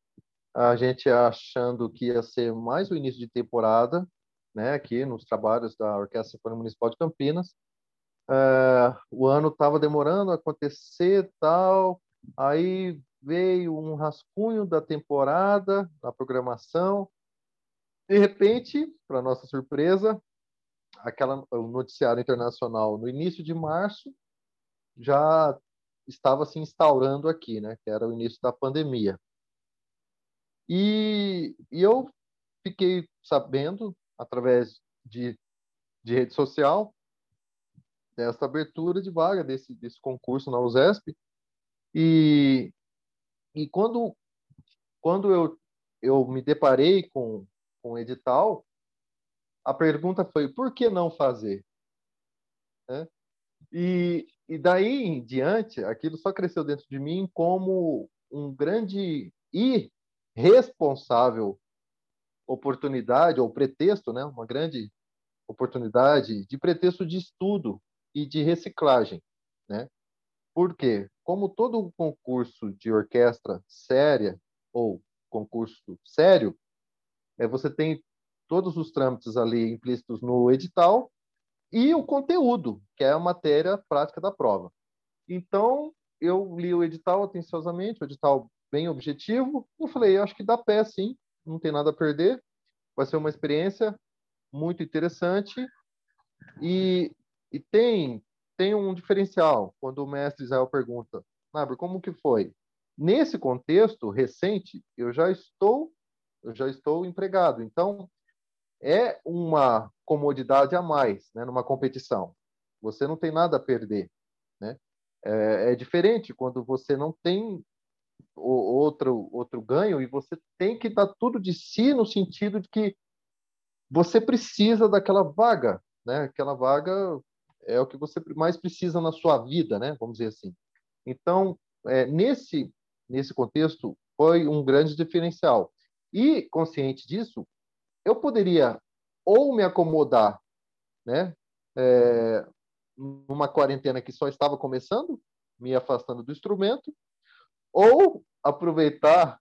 a gente achando que ia ser mais o início de temporada, né, aqui nos trabalhos da Orquestra Sinfônica Municipal de Campinas. Uh, o ano estava demorando a acontecer tal, aí veio um rascunho da temporada, da programação. De repente, para nossa surpresa, aquela o noticiário internacional no início de março já estava se instaurando aqui, né? Que era o início da pandemia. E, e eu fiquei sabendo, através de, de rede social, dessa abertura de vaga desse, desse concurso na USESP. E, e quando, quando eu, eu me deparei com, com o edital, a pergunta foi: por que não fazer? Né? E, e daí em diante, aquilo só cresceu dentro de mim como um grande e oportunidade ou pretexto, né, uma grande oportunidade de pretexto de estudo e de reciclagem, né? Porque como todo concurso de orquestra séria ou concurso sério, é você tem todos os trâmites ali implícitos no edital e o conteúdo, que é a matéria prática da prova. Então, eu li o edital atenciosamente, o edital bem objetivo, eu falei, acho que dá pé sim, não tem nada a perder, vai ser uma experiência muito interessante e, e tem tem um diferencial quando o mestre Israel pergunta, Naber, como que foi? Nesse contexto recente, eu já estou eu já estou empregado, então é uma comodidade a mais, né, numa competição. Você não tem nada a perder, né? É, é diferente quando você não tem outro outro ganho e você tem que dar tudo de si no sentido de que você precisa daquela vaga, né? Aquela vaga é o que você mais precisa na sua vida, né? Vamos dizer assim. Então, é, nesse nesse contexto foi um grande diferencial. E consciente disso, eu poderia ou me acomodar, né? É, numa quarentena que só estava começando, me afastando do instrumento, ou aproveitar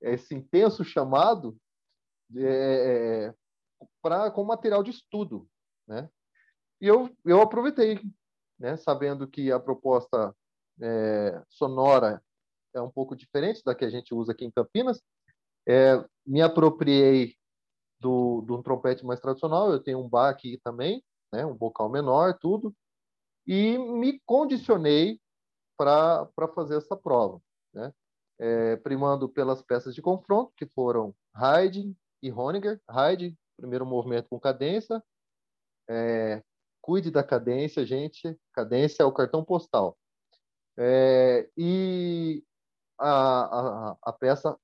esse intenso chamado é, é para com material de estudo, né? E eu eu aproveitei, né? Sabendo que a proposta é, sonora é um pouco diferente da que a gente usa aqui em Campinas, é, me apropriei do, um trompete mais tradicional. Eu tenho um bar aqui também, né? Um vocal menor, tudo, e me condicionei para fazer essa prova, né? É, primando pelas peças de confronto, que foram Haydn e Honiger. Haydn, primeiro movimento com cadência. É, cuide da cadência, gente. Cadência é o cartão postal. É, e a, a, a, peça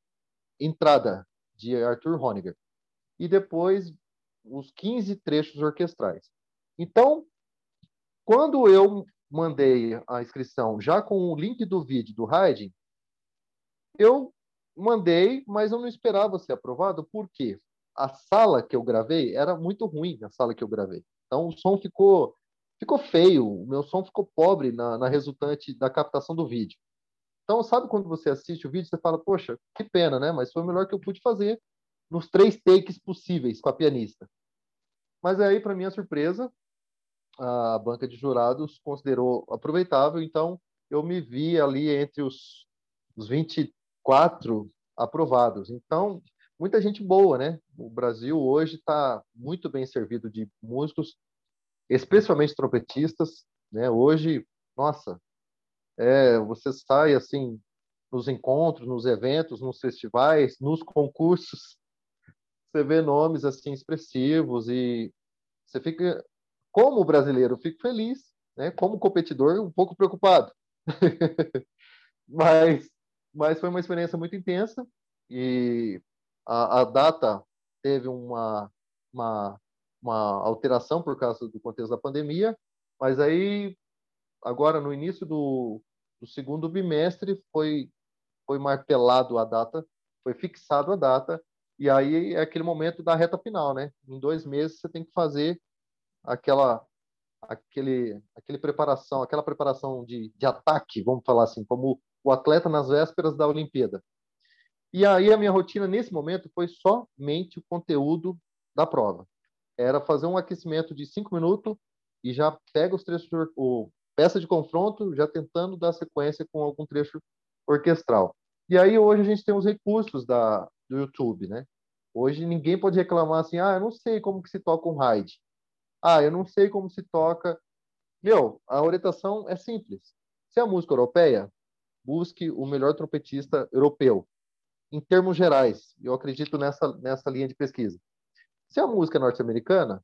Entrada, de Arthur Honegger. E depois os 15 trechos orquestrais. Então, quando eu mandei a inscrição já com o link do vídeo do Haydn, eu mandei, mas eu não esperava ser aprovado, por quê? A sala que eu gravei era muito ruim, a sala que eu gravei. Então o som ficou ficou feio, o meu som ficou pobre na, na resultante da captação do vídeo. Então, sabe quando você assiste o vídeo, você fala, poxa, que pena, né? Mas foi o melhor que eu pude fazer nos três takes possíveis com a pianista. Mas aí, para minha surpresa, a banca de jurados considerou aproveitável, então eu me vi ali entre os, os 20 quatro aprovados. Então, muita gente boa, né? O Brasil hoje está muito bem servido de músicos, especialmente trompetistas, né? Hoje, nossa, é, você sai assim nos encontros, nos eventos, nos festivais, nos concursos, você vê nomes assim expressivos e você fica, como brasileiro, fico feliz, né? Como competidor, um pouco preocupado, <laughs> mas mas foi uma experiência muito intensa e a, a data teve uma, uma, uma alteração por causa do contexto da pandemia, mas aí agora no início do, do segundo bimestre foi foi martelado a data, foi fixado a data e aí é aquele momento da reta final, né? Em dois meses você tem que fazer aquela aquele aquele preparação, aquela preparação de, de ataque, vamos falar assim, como o atleta nas vésperas da Olimpíada. E aí a minha rotina nesse momento foi somente o conteúdo da prova. Era fazer um aquecimento de cinco minutos e já pega os trechos, o peça de confronto, já tentando dar sequência com algum trecho orquestral. E aí hoje a gente tem os recursos da, do YouTube, né? Hoje ninguém pode reclamar assim, ah, eu não sei como que se toca um ride. Ah, eu não sei como se toca. Meu, a orientação é simples. Se é música europeia, busque o melhor trompetista europeu, em termos gerais. Eu acredito nessa, nessa linha de pesquisa. Se a música é norte-americana,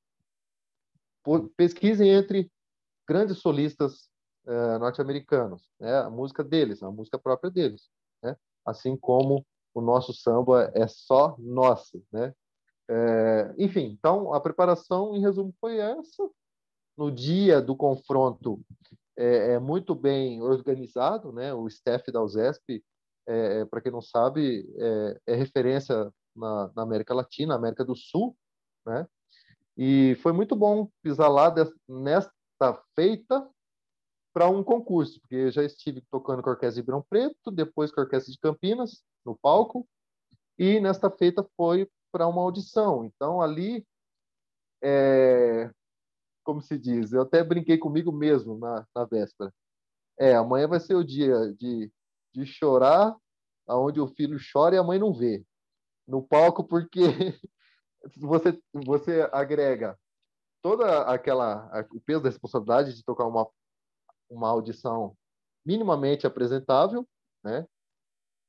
pesquisem entre grandes solistas uh, norte-americanos, né? a música deles, a música própria deles. Né? assim como o nosso samba é só nosso, né? É, enfim, então a preparação, em resumo, foi essa. No dia do confronto, é, é muito bem organizado, né? O staff da USESP, é, é para quem não sabe, é, é referência na, na, América Latina, América do Sul, né? E foi muito bom pisar lá nesta feita para um concurso, porque eu já estive tocando com a Orquestra de Ribeirão Preto, depois com a Orquestra de Campinas, no palco, e nesta feita foi para uma audição. Então, ali, é, como se diz, eu até brinquei comigo mesmo na, na véspera. É, amanhã vai ser o dia de, de chorar, aonde o filho chora e a mãe não vê. No palco, porque <laughs> você, você agrega toda aquela o peso da responsabilidade de tocar uma uma audição minimamente apresentável, né?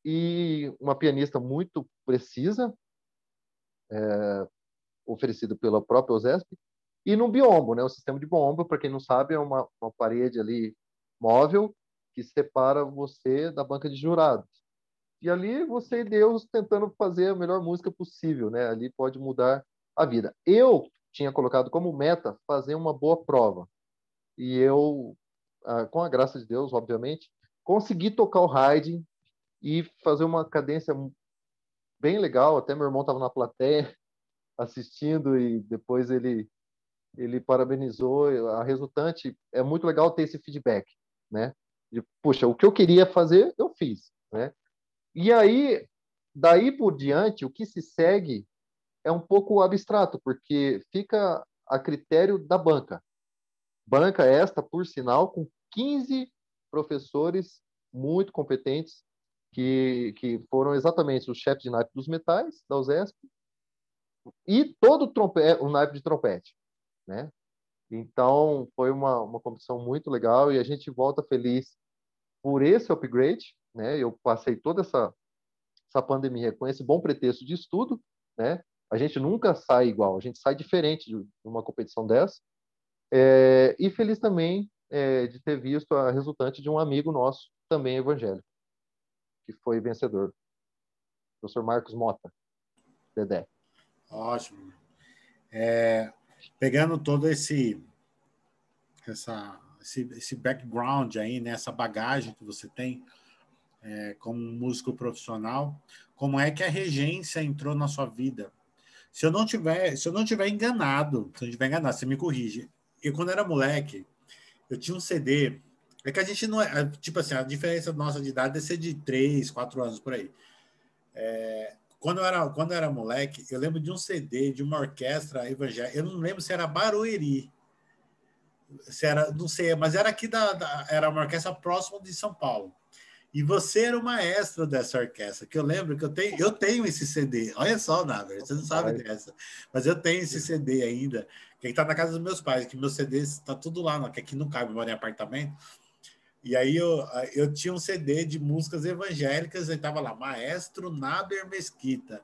E uma pianista muito precisa, é, oferecido pela própria OSESP, e no biombo, né? O sistema de biombo, para quem não sabe, é uma, uma parede ali móvel que separa você da banca de jurados. E ali você e Deus tentando fazer a melhor música possível, né? Ali pode mudar a vida. Eu tinha colocado como meta fazer uma boa prova. E eu com a graça de Deus, obviamente, consegui tocar o Haydn e fazer uma cadência bem legal. Até meu irmão estava na plateia <laughs> assistindo e depois ele ele parabenizou. A resultante é muito legal ter esse feedback, né? De, puxa, o que eu queria fazer eu fiz, né? E aí daí por diante o que se segue é um pouco abstrato porque fica a critério da banca. Banca esta, por sinal, com 15 professores muito competentes que, que foram exatamente os chefes de naipe dos metais da USESP e todo o, trompete, o naipe de trompete, né? Então, foi uma, uma competição muito legal e a gente volta feliz por esse upgrade, né? Eu passei toda essa, essa pandemia com esse bom pretexto de estudo, né? A gente nunca sai igual, a gente sai diferente de uma competição dessa. É, e feliz também é, de ter visto a resultante de um amigo nosso, também evangélico, que foi vencedor. Professor Marcos Mota, Dedé. Ótimo. É, pegando todo esse, essa, esse, esse background aí, né, essa bagagem que você tem é, como músico profissional, como é que a regência entrou na sua vida? Se eu não tiver, se eu não tiver enganado, se eu não tiver enganado, você me corrige. Eu quando era moleque, eu tinha um CD. É que a gente não é. Tipo assim, a diferença nossa de idade é ser de 3, 4 anos por aí. É, quando, eu era, quando eu era moleque, eu lembro de um CD de uma orquestra evangélica. Eu não lembro se era Barueri. Se era, não sei, mas era aqui da, da era uma orquestra próxima de São Paulo. E você era o maestro dessa orquestra, que eu lembro que eu tenho, eu tenho esse CD. Olha só, Nader, você não sabe dessa. Mas eu tenho esse CD ainda, que está na casa dos meus pais, que meus CDs está tudo lá, que aqui não cabe, moro em apartamento. E aí eu, eu tinha um CD de músicas evangélicas, e estava lá, Maestro Nader Mesquita.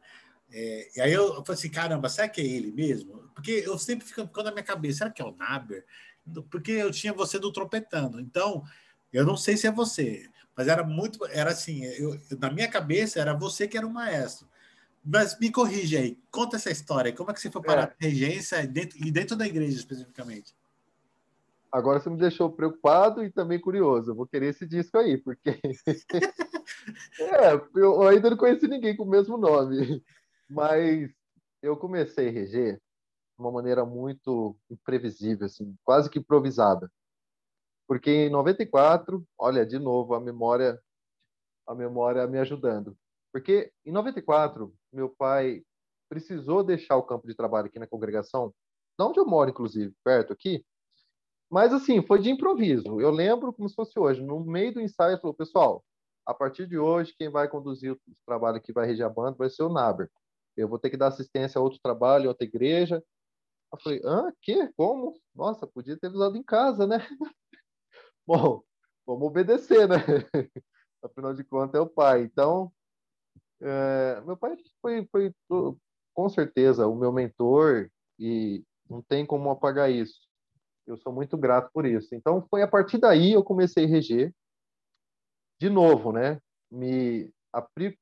É, e aí eu, eu falei assim, caramba, será que é ele mesmo? Porque eu sempre fico ficando na minha cabeça, será que é o Nader? Porque eu tinha você do trompetando. Então, eu não sei se é você. Mas era muito, era assim, eu, na minha cabeça era você que era o maestro. Mas me corrige aí, conta essa história. Como é que você foi parar é. regência dentro, e dentro da igreja especificamente? Agora você me deixou preocupado e também curioso. Eu vou querer esse disco aí, porque. <laughs> é, eu ainda não conheci ninguém com o mesmo nome. Mas eu comecei a reger de uma maneira muito imprevisível, assim, quase que improvisada. Porque em 94, olha, de novo, a memória a memória me ajudando. Porque em 94, meu pai precisou deixar o campo de trabalho aqui na congregação, de onde eu moro, inclusive, perto aqui. Mas, assim, foi de improviso. Eu lembro como se fosse hoje. No meio do ensaio, falou, pessoal, a partir de hoje, quem vai conduzir o trabalho que vai reger a banda vai ser o Naber. Eu vou ter que dar assistência a outro trabalho, a outra igreja. Eu falei, ah, que? Como? Nossa, podia ter avisado em casa, né? <laughs> Bom, vamos obedecer, né? <laughs> Afinal de contas, é o pai. Então, é, meu pai foi, foi, com certeza, o meu mentor e não tem como apagar isso. Eu sou muito grato por isso. Então, foi a partir daí eu comecei a reger. De novo, né? Me, apri,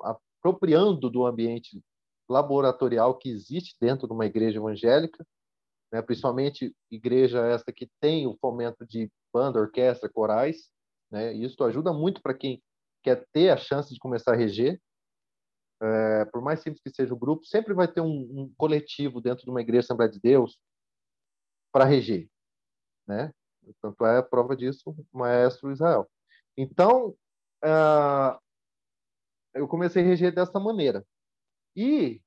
apropriando do ambiente laboratorial que existe dentro de uma igreja evangélica, né, principalmente igreja esta que tem o fomento de banda, orquestra, corais, né, isso ajuda muito para quem quer ter a chance de começar a reger. É, por mais simples que seja o grupo, sempre vai ter um, um coletivo dentro de uma igreja Assembleia de Deus para reger, né? Tanto é a prova disso o maestro Israel. Então, uh, eu comecei a reger dessa maneira. E,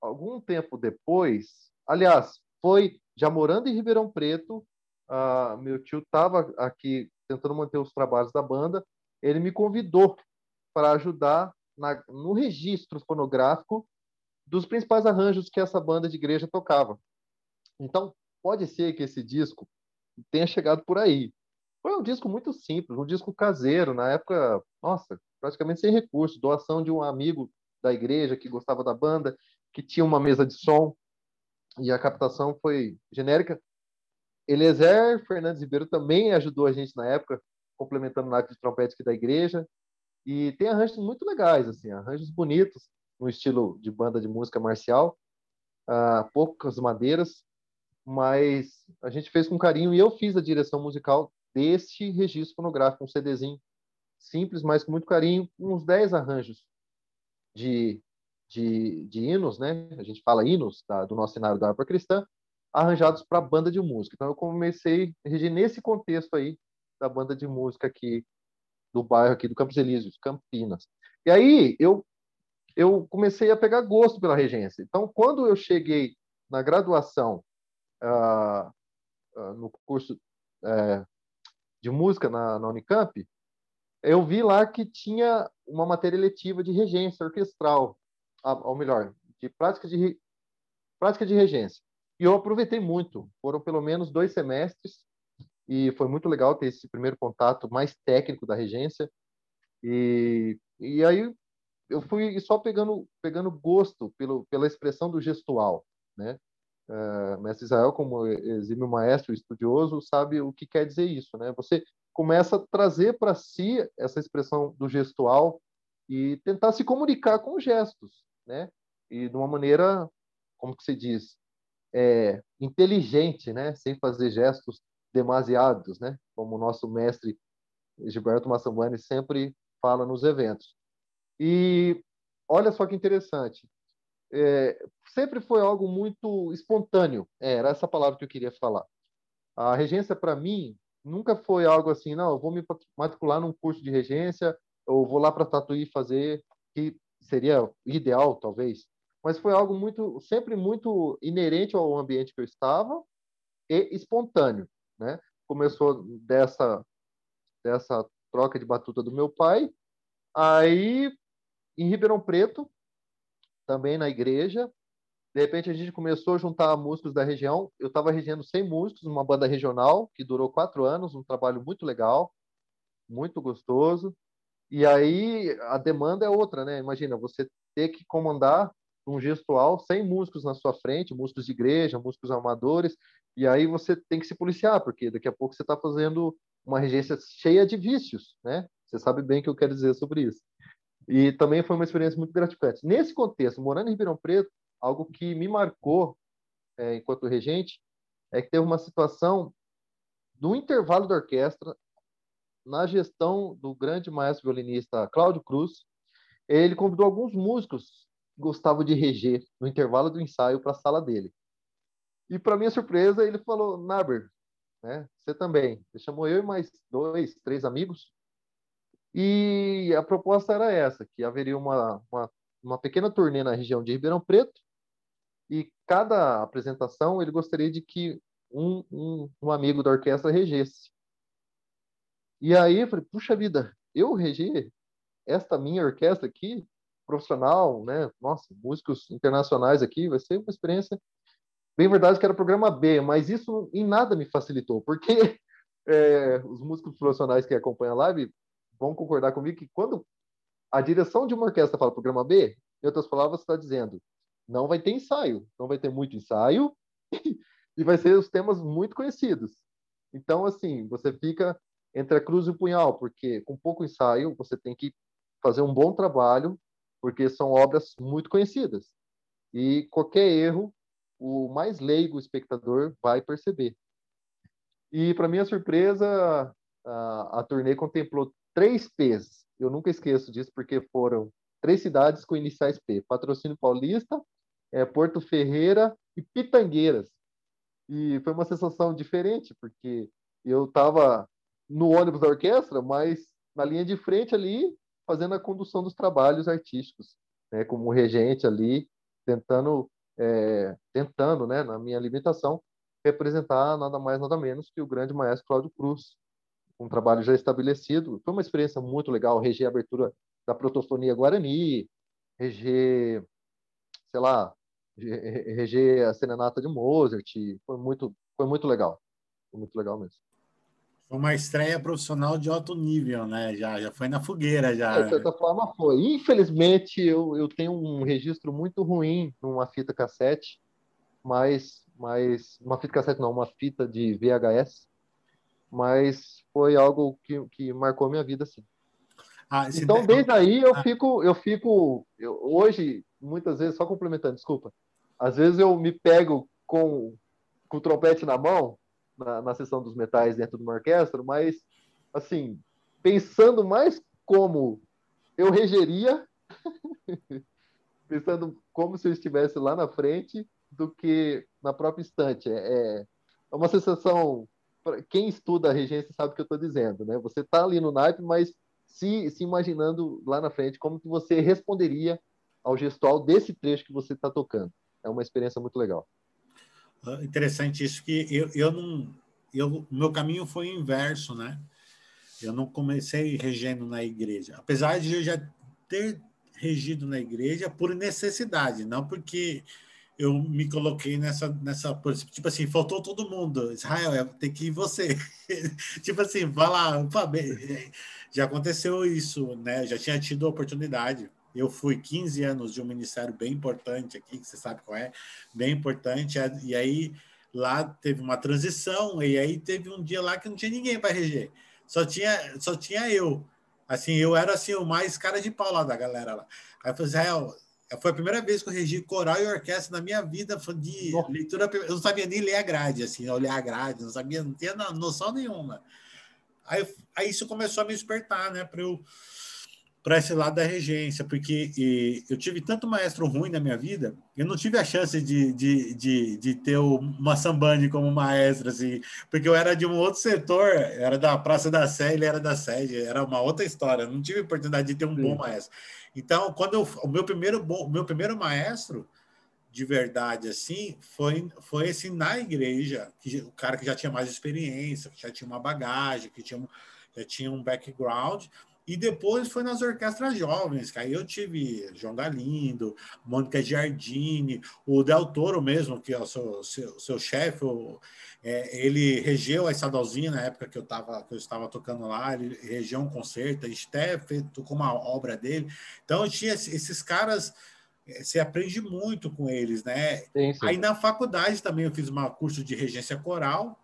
algum tempo depois, aliás, foi já morando em Ribeirão Preto, uh, meu tio estava aqui tentando manter os trabalhos da banda, ele me convidou para ajudar na, no registro fonográfico dos principais arranjos que essa banda de igreja tocava. Então, pode ser que esse disco tenha chegado por aí. Foi um disco muito simples, um disco caseiro, na época, nossa, praticamente sem recursos, doação de um amigo da igreja que gostava da banda, que tinha uma mesa de som, e a captação foi genérica. Eliezer Fernandes Ribeiro também ajudou a gente na época, complementando naco de trompete aqui da igreja, e tem arranjos muito legais, assim, arranjos bonitos, no estilo de banda de música marcial, uh, poucas madeiras, mas a gente fez com carinho e eu fiz a direção musical deste registro fonográfico, um CDzinho simples, mas com muito carinho, uns 10 arranjos de, de, de hinos, né? A gente fala hinos tá? do nosso cenário da harpa cristã, arranjados para banda de música. Então eu comecei a reger nesse contexto aí da banda de música aqui do bairro aqui do Campos Elíseos, Campinas. E aí eu eu comecei a pegar gosto pela regência. Então quando eu cheguei na graduação uh, uh, no curso uh, de música na, na Unicamp, eu vi lá que tinha uma matéria letiva de regência orquestral, ou melhor, de prática de prática de regência. E eu aproveitei muito. Foram pelo menos dois semestres e foi muito legal ter esse primeiro contato mais técnico da regência. E, e aí eu fui só pegando pegando gosto pelo, pela expressão do gestual, né? Uh, mestre Israel, como exímio maestro estudioso, sabe o que quer dizer isso, né? Você começa a trazer para si essa expressão do gestual e tentar se comunicar com gestos, né? E de uma maneira, como que se diz, é, inteligente, né? Sem fazer gestos demasiados, né? Como o nosso mestre Gilberto Massambani sempre fala nos eventos. E olha só que interessante, é, sempre foi algo muito espontâneo. É, era essa palavra que eu queria falar. A regência, para mim, nunca foi algo assim, não, eu vou me matricular num curso de regência, ou vou lá para Tatuí fazer, que seria ideal, talvez. Mas foi algo muito, sempre muito inerente ao ambiente que eu estava e espontâneo, né? Começou dessa dessa troca de batuta do meu pai, aí em Ribeirão Preto, também na igreja, de repente a gente começou a juntar músicos da região. Eu estava regendo 100 músicos numa banda regional que durou quatro anos, um trabalho muito legal, muito gostoso. E aí a demanda é outra, né? Imagina você ter que comandar um gestual 100 músicos na sua frente, músicos de igreja, músicos amadores, e aí você tem que se policiar, porque daqui a pouco você está fazendo uma regência cheia de vícios, né? Você sabe bem o que eu quero dizer sobre isso. E também foi uma experiência muito gratificante. Nesse contexto, morando em Ribeirão Preto, algo que me marcou é, enquanto regente é que teve uma situação no intervalo da orquestra, na gestão do grande maestro violinista Cláudio Cruz, ele convidou alguns músicos que gostavam de reger no intervalo do ensaio para a sala dele. E para minha surpresa, ele falou: Naber, né, você também. Ele chamou eu e mais dois, três amigos. E a proposta era essa, que haveria uma, uma, uma pequena turnê na região de Ribeirão Preto, e cada apresentação ele gostaria de que um, um, um amigo da orquestra regesse. E aí eu falei, puxa vida, eu reger esta minha orquestra aqui, profissional, né? Nossa, músicos internacionais aqui, vai ser uma experiência. Bem verdade que era programa B, mas isso em nada me facilitou, porque é, <laughs> os músicos profissionais que acompanham a live vão concordar comigo que quando a direção de uma orquestra fala programa B, em outras palavras, está dizendo não vai ter ensaio, não vai ter muito ensaio <laughs> e vai ser os temas muito conhecidos. Então, assim, você fica entre a cruz e o punhal, porque com pouco ensaio você tem que fazer um bom trabalho, porque são obras muito conhecidas. E qualquer erro, o mais leigo espectador vai perceber. E, para minha surpresa, a, a turnê contemplou três P's. Eu nunca esqueço disso, porque foram três cidades com iniciais P: Patrocínio Paulista, é, Porto Ferreira e Pitangueiras. E foi uma sensação diferente, porque eu estava no ônibus da orquestra, mas na linha de frente ali, fazendo a condução dos trabalhos artísticos, né, como regente ali, tentando, é, tentando, né, na minha limitação, representar nada mais nada menos que o grande maestro Cláudio Cruz, um trabalho já estabelecido. Foi uma experiência muito legal, reger a abertura da protofonia Guarani, reger, sei lá, reger a serenata de Mozart, foi muito, foi muito legal, foi muito legal mesmo. Foi uma estreia profissional de alto nível, né? Já, já foi na fogueira, já. De certa forma foi. Infelizmente, eu, eu tenho um registro muito ruim numa fita cassete, mas, mas uma fita cassete não, uma fita de VHS, mas foi algo que, que marcou minha vida, sim. Ah, então, desde aí, eu ah. fico, eu fico, eu, hoje, muitas vezes, só complementando, desculpa, às vezes eu me pego com, com o trompete na mão, na, na sessão dos metais dentro de uma orquestra, mas, assim, pensando mais como eu regeria, <laughs> pensando como se eu estivesse lá na frente, do que na própria estante. É, é uma sensação. Quem estuda a regência sabe o que eu estou dizendo, né? Você está ali no naipe, mas se, se imaginando lá na frente como que você responderia ao gestual desse trecho que você está tocando. É uma experiência muito legal. Ah, interessante isso que eu, eu não eu meu caminho foi inverso, né? Eu não comecei regendo na igreja, apesar de eu já ter regido na igreja por necessidade, não porque eu me coloquei nessa nessa tipo assim faltou todo mundo. Israel tem que ir você. <laughs> Tipo assim vai lá já aconteceu isso né? Já tinha tido a oportunidade. Eu fui 15 anos de um ministério bem importante aqui, que você sabe qual é, bem importante, e aí lá teve uma transição, e aí teve um dia lá que não tinha ninguém para reger, só tinha, só tinha eu. Assim, eu era assim, o mais cara de pau lá da galera lá. Aí eu falei, Israel, foi a primeira vez que eu regi coral e orquestra na minha vida de leitura. Eu não sabia nem ler a grade, assim, olhar a grade, não sabia, não tinha noção nenhuma. Aí, aí isso começou a me despertar, né, para eu para esse lado da regência, porque e, eu tive tanto maestro ruim na minha vida, eu não tive a chance de, de, de, de ter uma sambande como maestro, assim, porque eu era de um outro setor, era da Praça da Sé, ele era da sede, era uma outra história, não tive oportunidade de ter um Sim. bom maestro. Então, quando eu, o meu primeiro bom, meu primeiro maestro de verdade assim foi foi esse na igreja, que, o cara que já tinha mais experiência, que já tinha uma bagagem, que tinha, já tinha um background e depois foi nas orquestras jovens, que aí eu tive João Galindo, Mônica Giardini, o Del Toro mesmo, que é o seu, seu, seu chefe, é, ele regeu a estadualzinha na época que eu, tava, que eu estava tocando lá, ele regeu um concerto, a Esté tocou uma obra dele. Então, eu tinha esses caras, é, você aprende muito com eles, né? Sim, sim. Aí na faculdade também eu fiz um curso de regência coral,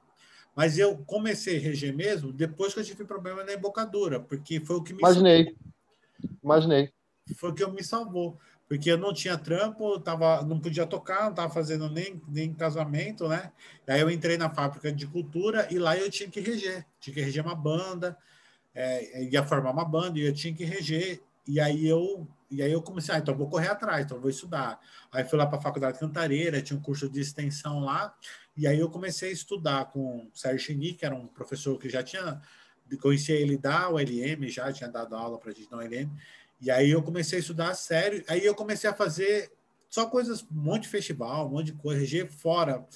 mas eu comecei a reger mesmo depois que eu tive problema na embocadura, porque foi o que me Imaginei. Salvou. Imaginei. Foi o que me salvou. Porque eu não tinha trampo, tava, não podia tocar, não estava fazendo nem, nem casamento, né? Aí eu entrei na fábrica de cultura e lá eu tinha que reger. Tinha que reger uma banda, é, ia formar uma banda e eu tinha que reger. E aí eu e aí eu comecei, ah, então vou correr atrás, então vou estudar. Aí fui lá para a Faculdade Cantareira, tinha um curso de extensão lá, e aí eu comecei a estudar com o Sérgio Chini, que era um professor que já tinha, conhecia ele da ULM, já tinha dado aula para a gente na ULM, e aí eu comecei a estudar sério, aí eu comecei a fazer só coisas, um monte de festival, um monte de coisa, reger fora.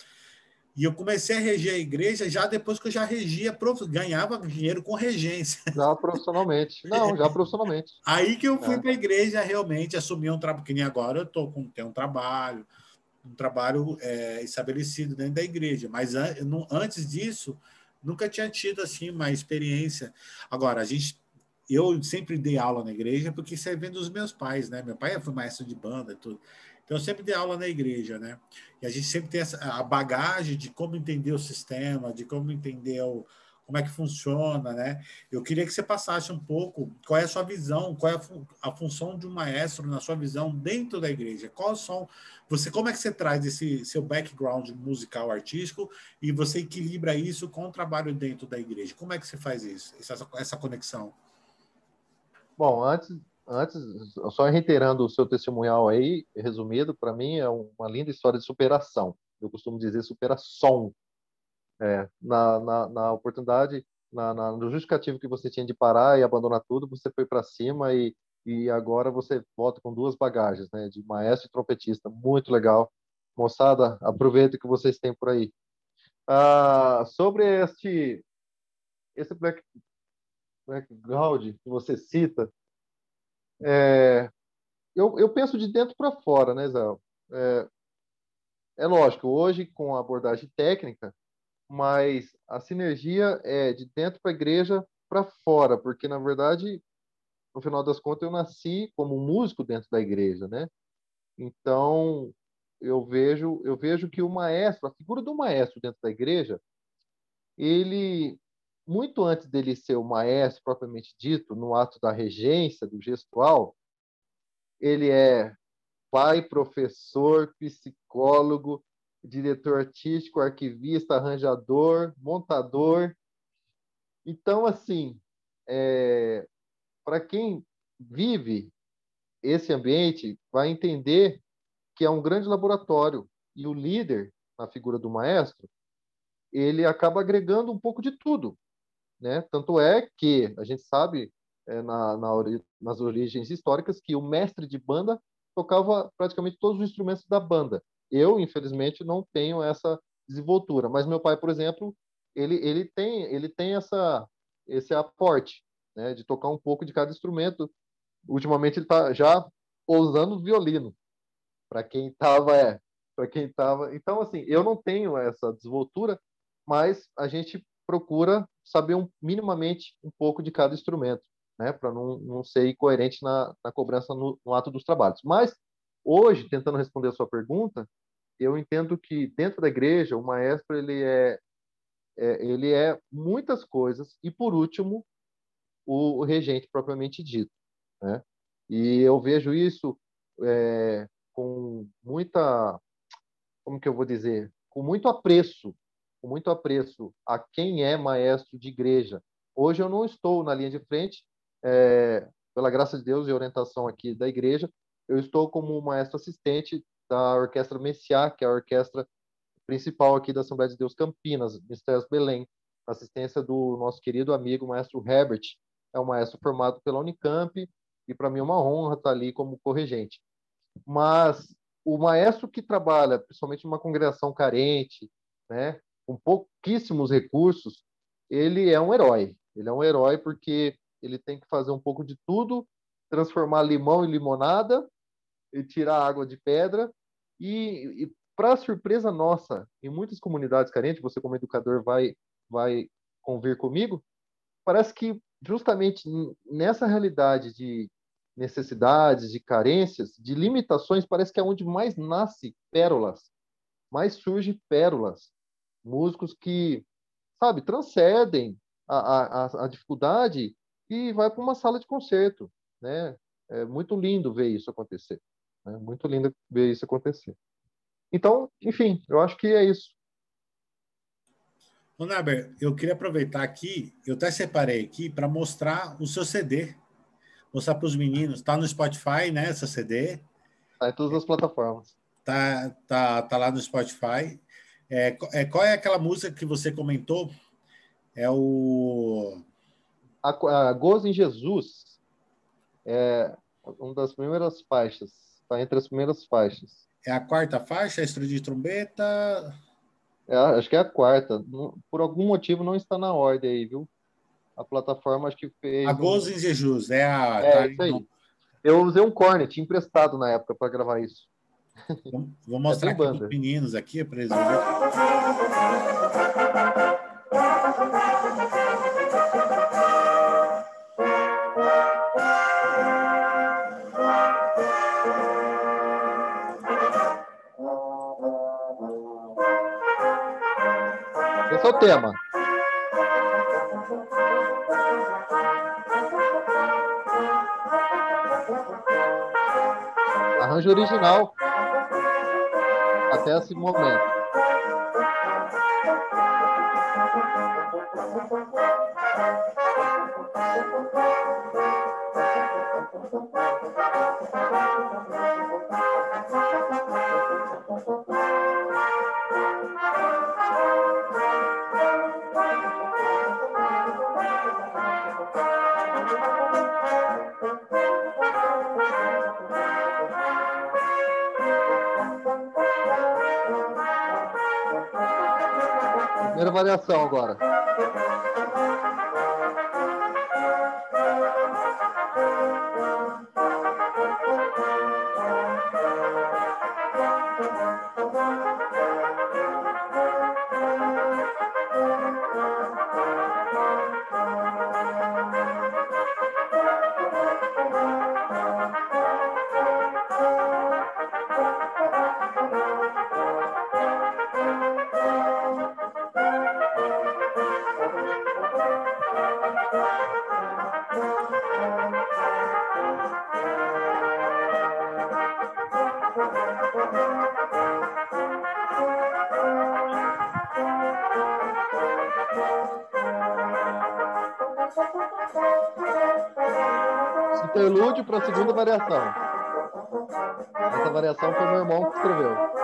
E eu comecei a reger a igreja já depois que eu já regia, ganhava dinheiro com regência. <laughs> Já profissionalmente. Não, já profissionalmente. Aí que eu fui é. para a igreja realmente assumir um trabalho, que nem agora eu tô com tenho um trabalho, um trabalho é, estabelecido dentro da igreja. Mas an antes disso, nunca tinha tido assim uma experiência. Agora, a gente, eu sempre dei aula na igreja porque isso é vendo dos meus pais, né? Meu pai foi maestro de banda e tudo. Então, eu sempre dei aula na igreja, né? E a gente sempre tem essa, a bagagem de como entender o sistema, de como entender o, como é que funciona, né? Eu queria que você passasse um pouco qual é a sua visão, qual é a, fu a função de um maestro na sua visão dentro da igreja. Quais são você como é que você traz esse seu background musical artístico e você equilibra isso com o trabalho dentro da igreja? Como é que você faz isso? Essa, essa conexão? Bom, antes antes, só reiterando o seu testemunhal aí, resumido, para mim é uma linda história de superação. Eu costumo dizer superação. É, na, na, na, oportunidade, na, na, no justificativo que você tinha de parar e abandonar tudo, você foi para cima e, e agora você volta com duas bagagens, né, de maestro e trompetista. Muito legal. Moçada, aproveita que vocês têm por aí. Ah, sobre este, esse background que você cita, é, eu, eu penso de dentro para fora, né, Zé? É, é lógico, hoje com a abordagem técnica, mas a sinergia é de dentro para a igreja para fora, porque na verdade, no final das contas, eu nasci como músico dentro da igreja, né? Então, eu vejo, eu vejo que o maestro, a figura do maestro dentro da igreja, ele muito antes dele ser o maestro propriamente dito, no ato da regência, do gestual, ele é pai, professor, psicólogo, diretor artístico, arquivista, arranjador, montador. Então, assim, é, para quem vive esse ambiente, vai entender que é um grande laboratório e o líder, na figura do maestro, ele acaba agregando um pouco de tudo. Né? Tanto é que a gente sabe é, na, na, nas origens históricas que o mestre de banda tocava praticamente todos os instrumentos da banda. Eu, infelizmente, não tenho essa desenvoltura, mas meu pai, por exemplo, ele, ele tem ele tem essa esse aporte, né, de tocar um pouco de cada instrumento. Ultimamente ele está já usando violino. Para quem estava é, para quem estava. Então assim, eu não tenho essa desenvoltura, mas a gente procura saber um, minimamente um pouco de cada instrumento, né, para não, não ser incoerente na, na cobrança no, no, ato dos trabalhos. Mas, hoje, tentando responder a sua pergunta, eu entendo que dentro da igreja, o maestro ele é, é ele é muitas coisas, e, por último, o, o regente propriamente dito. Né? E eu vejo isso é, com muita, como que eu vou dizer, com muito apreço com muito apreço a quem é maestro de igreja. Hoje eu não estou na linha de frente, é, pela graça de Deus e orientação aqui da igreja, eu estou como maestro assistente da Orquestra Messiá, que é a orquestra principal aqui da Assembleia de Deus Campinas, Mistérios Belém, assistência do nosso querido amigo maestro Herbert, é um maestro formado pela Unicamp e para mim é uma honra estar ali como corregente. Mas o maestro que trabalha, principalmente numa congregação carente, né, com pouquíssimos recursos, ele é um herói. Ele é um herói porque ele tem que fazer um pouco de tudo, transformar limão em limonada e tirar água de pedra. E, e para surpresa nossa, em muitas comunidades carentes, você como educador vai vai convir comigo, parece que justamente nessa realidade de necessidades, de carências, de limitações, parece que é onde mais nasce pérolas, mais surge pérolas músicos que, sabe, transcendem a, a, a dificuldade e vai para uma sala de concerto, né? É muito lindo ver isso acontecer, né? muito lindo ver isso acontecer. Então, enfim, eu acho que é isso. Naber, eu queria aproveitar aqui, eu até separei aqui para mostrar o seu CD, mostrar para os meninos. Está no Spotify, né? Essa CD. Está em todas as plataformas. Tá, tá, tá lá no Spotify. É, é, qual é aquela música que você comentou? É o. A, a Gozo em Jesus é uma das primeiras faixas. Está entre as primeiras faixas. É a quarta faixa, extra de trombeta? É, acho que é a quarta. Por algum motivo não está na ordem aí, viu? A plataforma acho que fez. A Gozo em Jesus, é a. É, tá isso aí. Eu usei um cornet emprestado na época para gravar isso. Vou é mostrar aqui para os meninos aqui para eles Esse é o tema. Arranjo original até esse momento. Variação. Essa variação foi meu irmão que escreveu.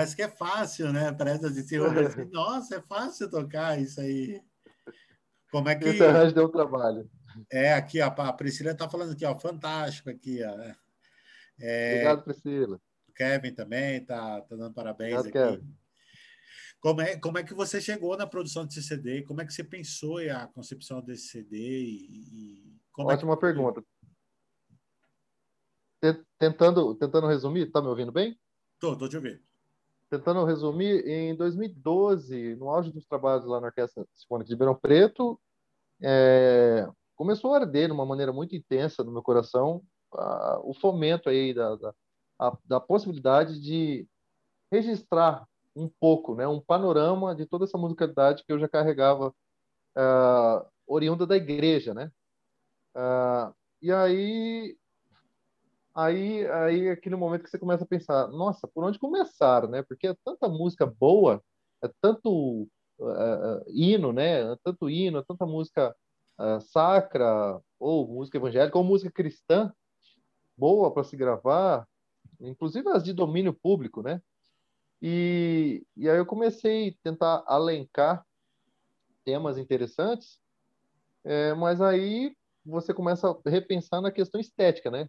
Parece que é fácil, né? Parece assim, assim, <laughs> nossa, é fácil tocar isso aí. Como é que. Esse arranjo deu trabalho. É, aqui, ó, a Priscila está falando aqui, ó, fantástico aqui, ó. É, Obrigado, Priscila. O Kevin também está tá dando parabéns Obrigado, aqui. Kevin. Como é, como é que você chegou na produção desse CD? Como é que você pensou a concepção desse CD? E, e Ótima é que... pergunta. Tentando, tentando resumir, tá me ouvindo bem? Tô, tô te ouvindo tentando resumir, em 2012, no auge dos trabalhos lá na Orquestra Sinfônica de Ribeirão Preto, é, começou a arder de uma maneira muito intensa no meu coração a, o fomento aí da, da, a, da, possibilidade de registrar um pouco, né, um panorama de toda essa musicalidade que eu já carregava uh, oriunda da igreja, né? Uh, e aí aí, aí aquele momento que você começa a pensar, nossa, por onde começar, né? Porque é tanta música boa, é tanto uh, hino, né? É tanto hino, é tanta música uh, sacra, ou música evangélica, ou música cristã, boa para se gravar, inclusive as de domínio público, né? E, e aí eu comecei a tentar alencar temas interessantes, é, mas aí você começa a repensar na questão estética, né?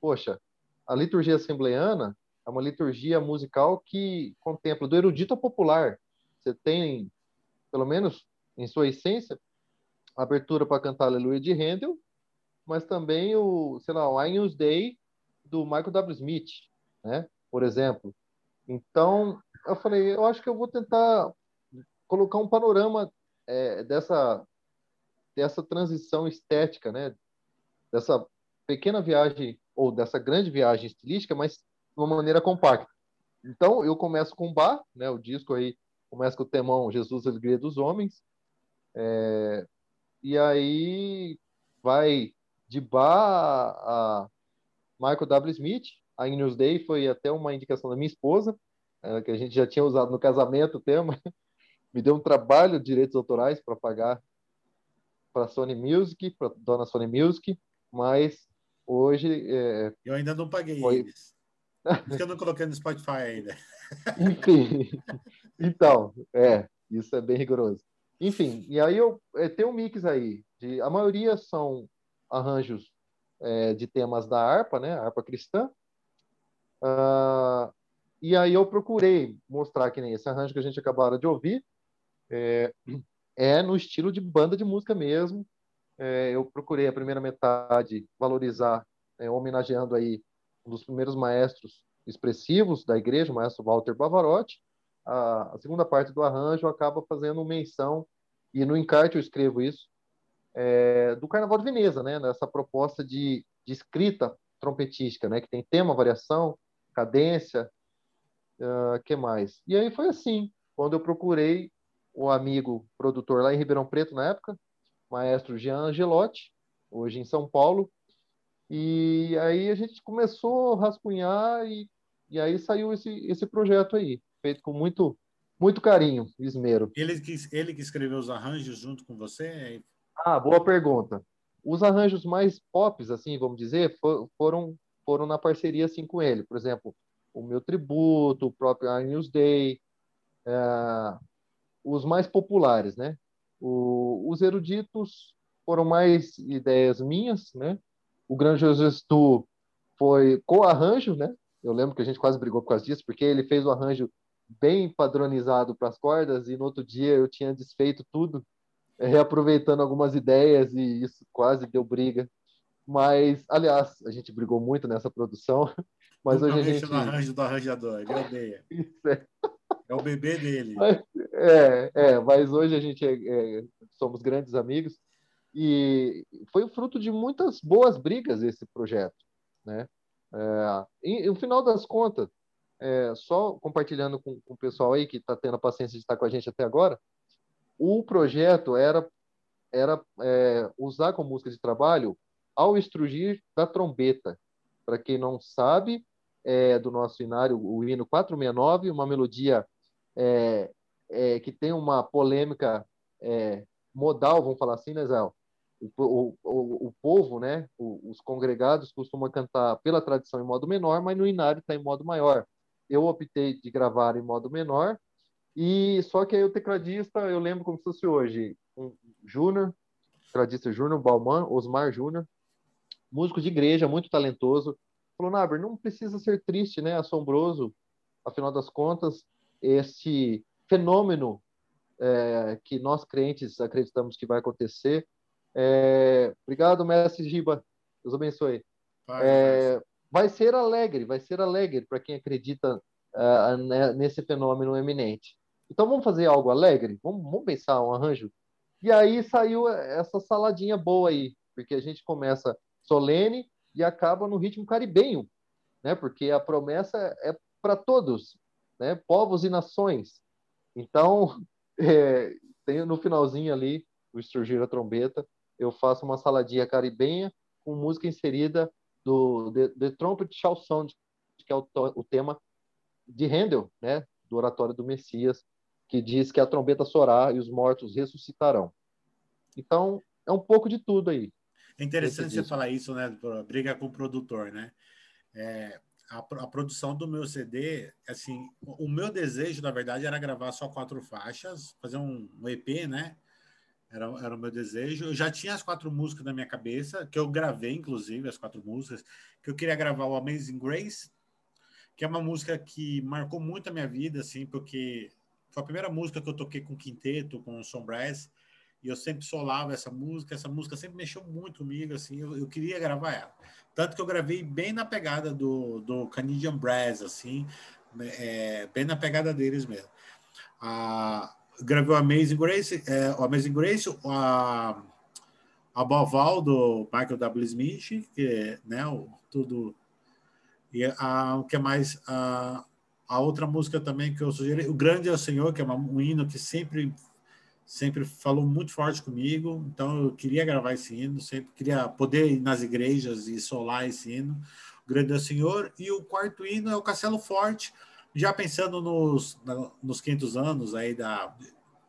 Poxa, a liturgia assembleana é uma liturgia musical que contempla do erudito ao popular. Você tem, pelo menos em sua essência, abertura para cantar Aleluia de Handel, mas também o, sei lá, o Agnus Day do Michael W. Smith, né? Por exemplo. Então, eu falei, eu acho que eu vou tentar colocar um panorama é, dessa dessa transição estética, né? Dessa pequena viagem ou dessa grande viagem estilística, mas de uma maneira compacta. Então, eu começo com Bar, né? O disco aí começa com o temão Jesus, Alegria dos Homens. É, e aí vai de Bar a Michael W. Smith. A News Day foi até uma indicação da minha esposa, é, que a gente já tinha usado no casamento o tema. <laughs> Me deu um trabalho de direitos autorais para pagar para Sony Music, para dona Sony Music, mas hoje. É, eu ainda não paguei foi... eles. Porque eu não coloquei no Spotify ainda. <laughs> Enfim. Então, é, isso é bem rigoroso. Enfim, e aí eu é, tem um mix aí. De, a maioria são arranjos é, de temas da harpa, né? harpa cristã. Uh, e aí eu procurei mostrar que nem esse arranjo que a gente acabou de ouvir. É, é no estilo de banda de música mesmo. É, eu procurei a primeira metade valorizar, é, homenageando aí um dos primeiros maestros expressivos da igreja, o maestro Walter Bavarotti. A, a segunda parte do arranjo acaba fazendo menção, e no encarte eu escrevo isso, é, do Carnaval de Veneza, né? Nessa proposta de, de escrita trompetística, né? Que tem tema, variação, cadência, uh, que mais? E aí foi assim, quando eu procurei o amigo produtor lá em Ribeirão Preto na época, maestro Jean Angelotti, hoje em São Paulo. E aí a gente começou a rascunhar e, e aí saiu esse, esse projeto aí, feito com muito muito carinho, esmero. Ele que, ele que escreveu os arranjos junto com você? Ah, boa pergunta. Os arranjos mais pops, assim, vamos dizer, for, foram foram na parceria assim com ele. Por exemplo, o meu tributo, o próprio News Day, é, os mais populares, né? O, os eruditos foram mais ideias minhas, né? O Grande Gestu foi co-arranjo, né? Eu lembro que a gente quase brigou por causa disso, porque ele fez o arranjo bem padronizado para as cordas e no outro dia eu tinha desfeito tudo, reaproveitando algumas ideias e isso quase deu briga. Mas, aliás, a gente brigou muito nessa produção, <laughs> mas Nunca hoje a gente... no arranjo do arranjador, ele odeia. <laughs> Isso é. É o bebê dele. Mas, é, é, mas hoje a gente é, é, somos grandes amigos e foi fruto de muitas boas brigas esse projeto, né? É, e, no final das contas, é, só compartilhando com, com, o pessoal aí que está tendo a paciência de estar com a gente até agora, o projeto era era é, usar como música de trabalho ao estrugir da trombeta. Para quem não sabe, é do nosso hinário, o hino 469, uma melodia é, é, que tem uma polêmica é, modal, vamos falar assim, né, Zé? O, o, o, povo, né, os congregados costumam cantar pela tradição em modo menor, mas no inário está em modo maior. Eu optei de gravar em modo menor, e só que aí o tecladista, eu lembro como se fosse hoje, um Júnior, tecladista Júnior Balman, Osmar Júnior, músico de igreja, muito talentoso, falou, Naber, não precisa ser triste, né, assombroso, afinal das contas, esse fenômeno é, que nós crentes acreditamos que vai acontecer. É, obrigado, mestre Giba. Deus abençoe. é, vai ser alegre, vai ser alegre para quem acredita uh, nesse fenômeno eminente. Então vamos fazer algo alegre? Vamos, vamos pensar um arranjo? E aí saiu essa saladinha boa aí, porque a gente começa solene e acaba no ritmo caribenho, né? Porque a promessa é para todos, né? povos e nações. Então, <laughs> é, tem no finalzinho ali, o Estrugir a Trombeta, eu faço uma saladinha caribenha com música inserida do The, The Trumpet Shall Sound, que é o, o tema de Handel, né? do Oratório do Messias, que diz que a trombeta soará e os mortos ressuscitarão. Então, é um pouco de tudo aí. É interessante você falar isso, né? Briga com o produtor, né? É, a, a, produção do meu CD, assim, o meu desejo, na verdade, era gravar só quatro faixas, fazer um, um EP, né? Era, era o meu desejo. Eu já tinha as quatro músicas na minha cabeça, que eu gravei, inclusive, as quatro músicas, que eu queria gravar o Amazing Grace, que é uma música que marcou muito a minha vida, assim, porque foi a primeira música que eu toquei com quinteto, com som brass, e eu sempre solava essa música, essa música sempre mexeu muito comigo, assim, eu, eu queria gravar ela. Tanto que eu gravei bem na pegada do, do Canadian Brass, assim, né, é, bem na pegada deles mesmo. A, gravei o Amazing Grace, é, o Amazing Grace, a, a Boval do Michael W. Smith, que é, né, o, tudo... E a, o que mais... A, a outra música também que eu sugeri, O Grande é o Senhor, que é um hino que sempre sempre falou muito forte comigo, então eu queria gravar esse hino, sempre queria poder ir nas igrejas e solar esse hino, o Grande é o Senhor, e o quarto hino é o Castelo Forte, já pensando nos, nos 500 anos aí da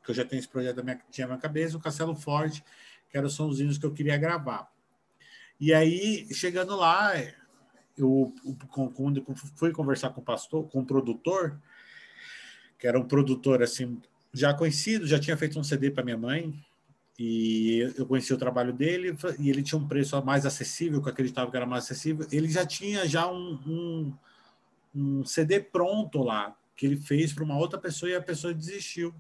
que eu já tenho esse projeto minha, tinha na minha cabeça, o Castelo Forte, que eram são os hinos que eu queria gravar. E aí, chegando lá, eu, fui conversar com o pastor, com o produtor, que era um produtor assim já conhecido, já tinha feito um CD para minha mãe, e eu conheci o trabalho dele, e ele tinha um preço mais acessível, que eu acreditava que era mais acessível. Ele já tinha já um, um, um CD pronto lá, que ele fez para uma outra pessoa, e a pessoa desistiu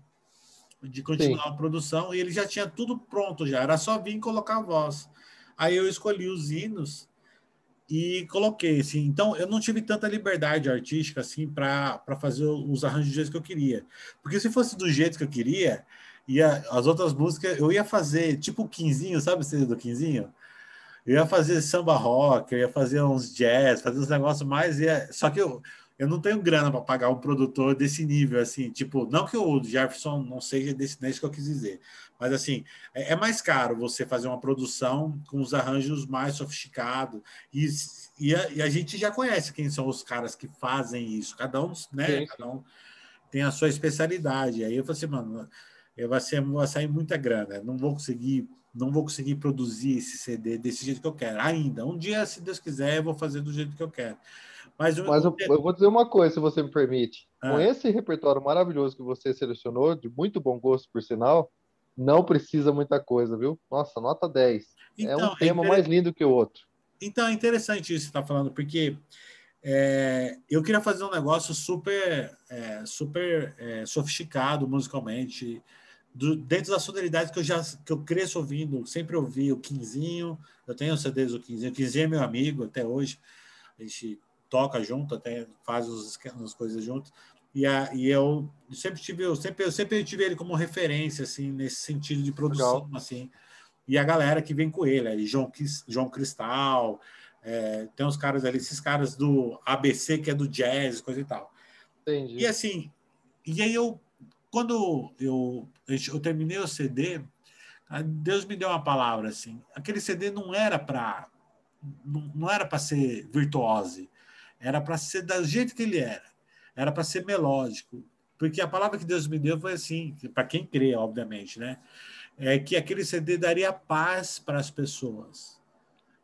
de continuar Sim. a produção, e ele já tinha tudo pronto já, era só vir colocar a voz. Aí eu escolhi os hinos, e coloquei assim. Então eu não tive tanta liberdade artística assim para fazer os arranjos do jeito que eu queria. Porque se fosse do jeito que eu queria, ia as outras músicas eu ia fazer tipo o quinzinho, sabe o do quinzinho? Eu ia fazer samba rock, eu ia fazer uns jazz, fazer uns negócios mais ia, só que eu eu não tenho grana para pagar um produtor desse nível, assim, tipo, não que o Jefferson não seja desse, não que eu quis dizer, mas assim, é, é mais caro você fazer uma produção com os arranjos mais sofisticados, e, e, a, e, a, gente já conhece quem são os caras que fazem isso, cada um, né, cada um tem a sua especialidade, aí eu falei assim, mano, eu vai, ser, vai sair muita grana, não vou conseguir não vou conseguir produzir esse CD desse jeito que eu quero ainda. Um dia, se Deus quiser, eu vou fazer do jeito que eu quero. Mas, Mas eu, eu, vou dizer uma coisa, se você me permite. Ah. Com esse repertório maravilhoso que você selecionou, de muito bom gosto, por sinal, não precisa muita coisa, viu? Nossa, nota 10. Então, é um tema é mais lindo que o outro. Então, é interessante isso que você está falando, porque é, eu queria fazer um negócio super, é, super é, sofisticado musicalmente, do, dentro da sonoridade que eu já que eu cresço ouvindo, sempre ouvi o Quinzinho, eu tenho CDs do Quinzinho, o Quinzinho é meu amigo até hoje, a gente toca junto, até faz as coisas juntos. E, a, e eu sempre tive, eu sempre, eu sempre tive ele como referência, assim, nesse sentido de produção, Legal. assim. E a galera que vem com ele, aí, João, João Cristal, é, tem uns caras ali, esses caras do ABC, que é do jazz, coisa e tal. Entendi. E assim, e aí eu, quando eu, eu terminei o CD, Deus me deu uma palavra assim. Aquele CD não era para não, não era para ser virtuose, era para ser do jeito que ele era. Era para ser melódico. Porque a palavra que Deus me deu foi assim, para quem crê, obviamente, né? É que aquele CD daria paz para as pessoas.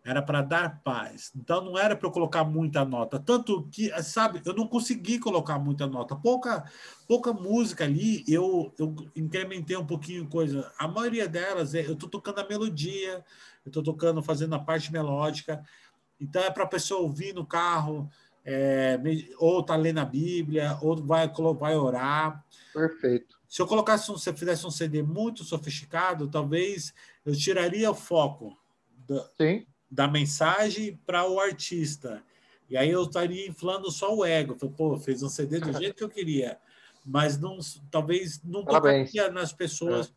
Era para dar paz. Então não era para eu colocar muita nota. Tanto que, sabe, eu não consegui colocar muita nota. Pouca, pouca música ali, eu, eu incrementei um pouquinho coisa. A maioria delas, é, eu estou tocando a melodia, eu estou tocando, fazendo a parte melódica. Então é para a pessoa ouvir no carro, é, ou está lendo a Bíblia, ou vai, vai orar. Perfeito. Se eu colocasse um, se eu fizesse um CD muito sofisticado, talvez eu tiraria o foco da, da mensagem para o artista. E aí eu estaria inflando só o ego. Falei, pô, fez um CD do <laughs> jeito que eu queria, mas não, talvez não tocaria nas pessoas. É.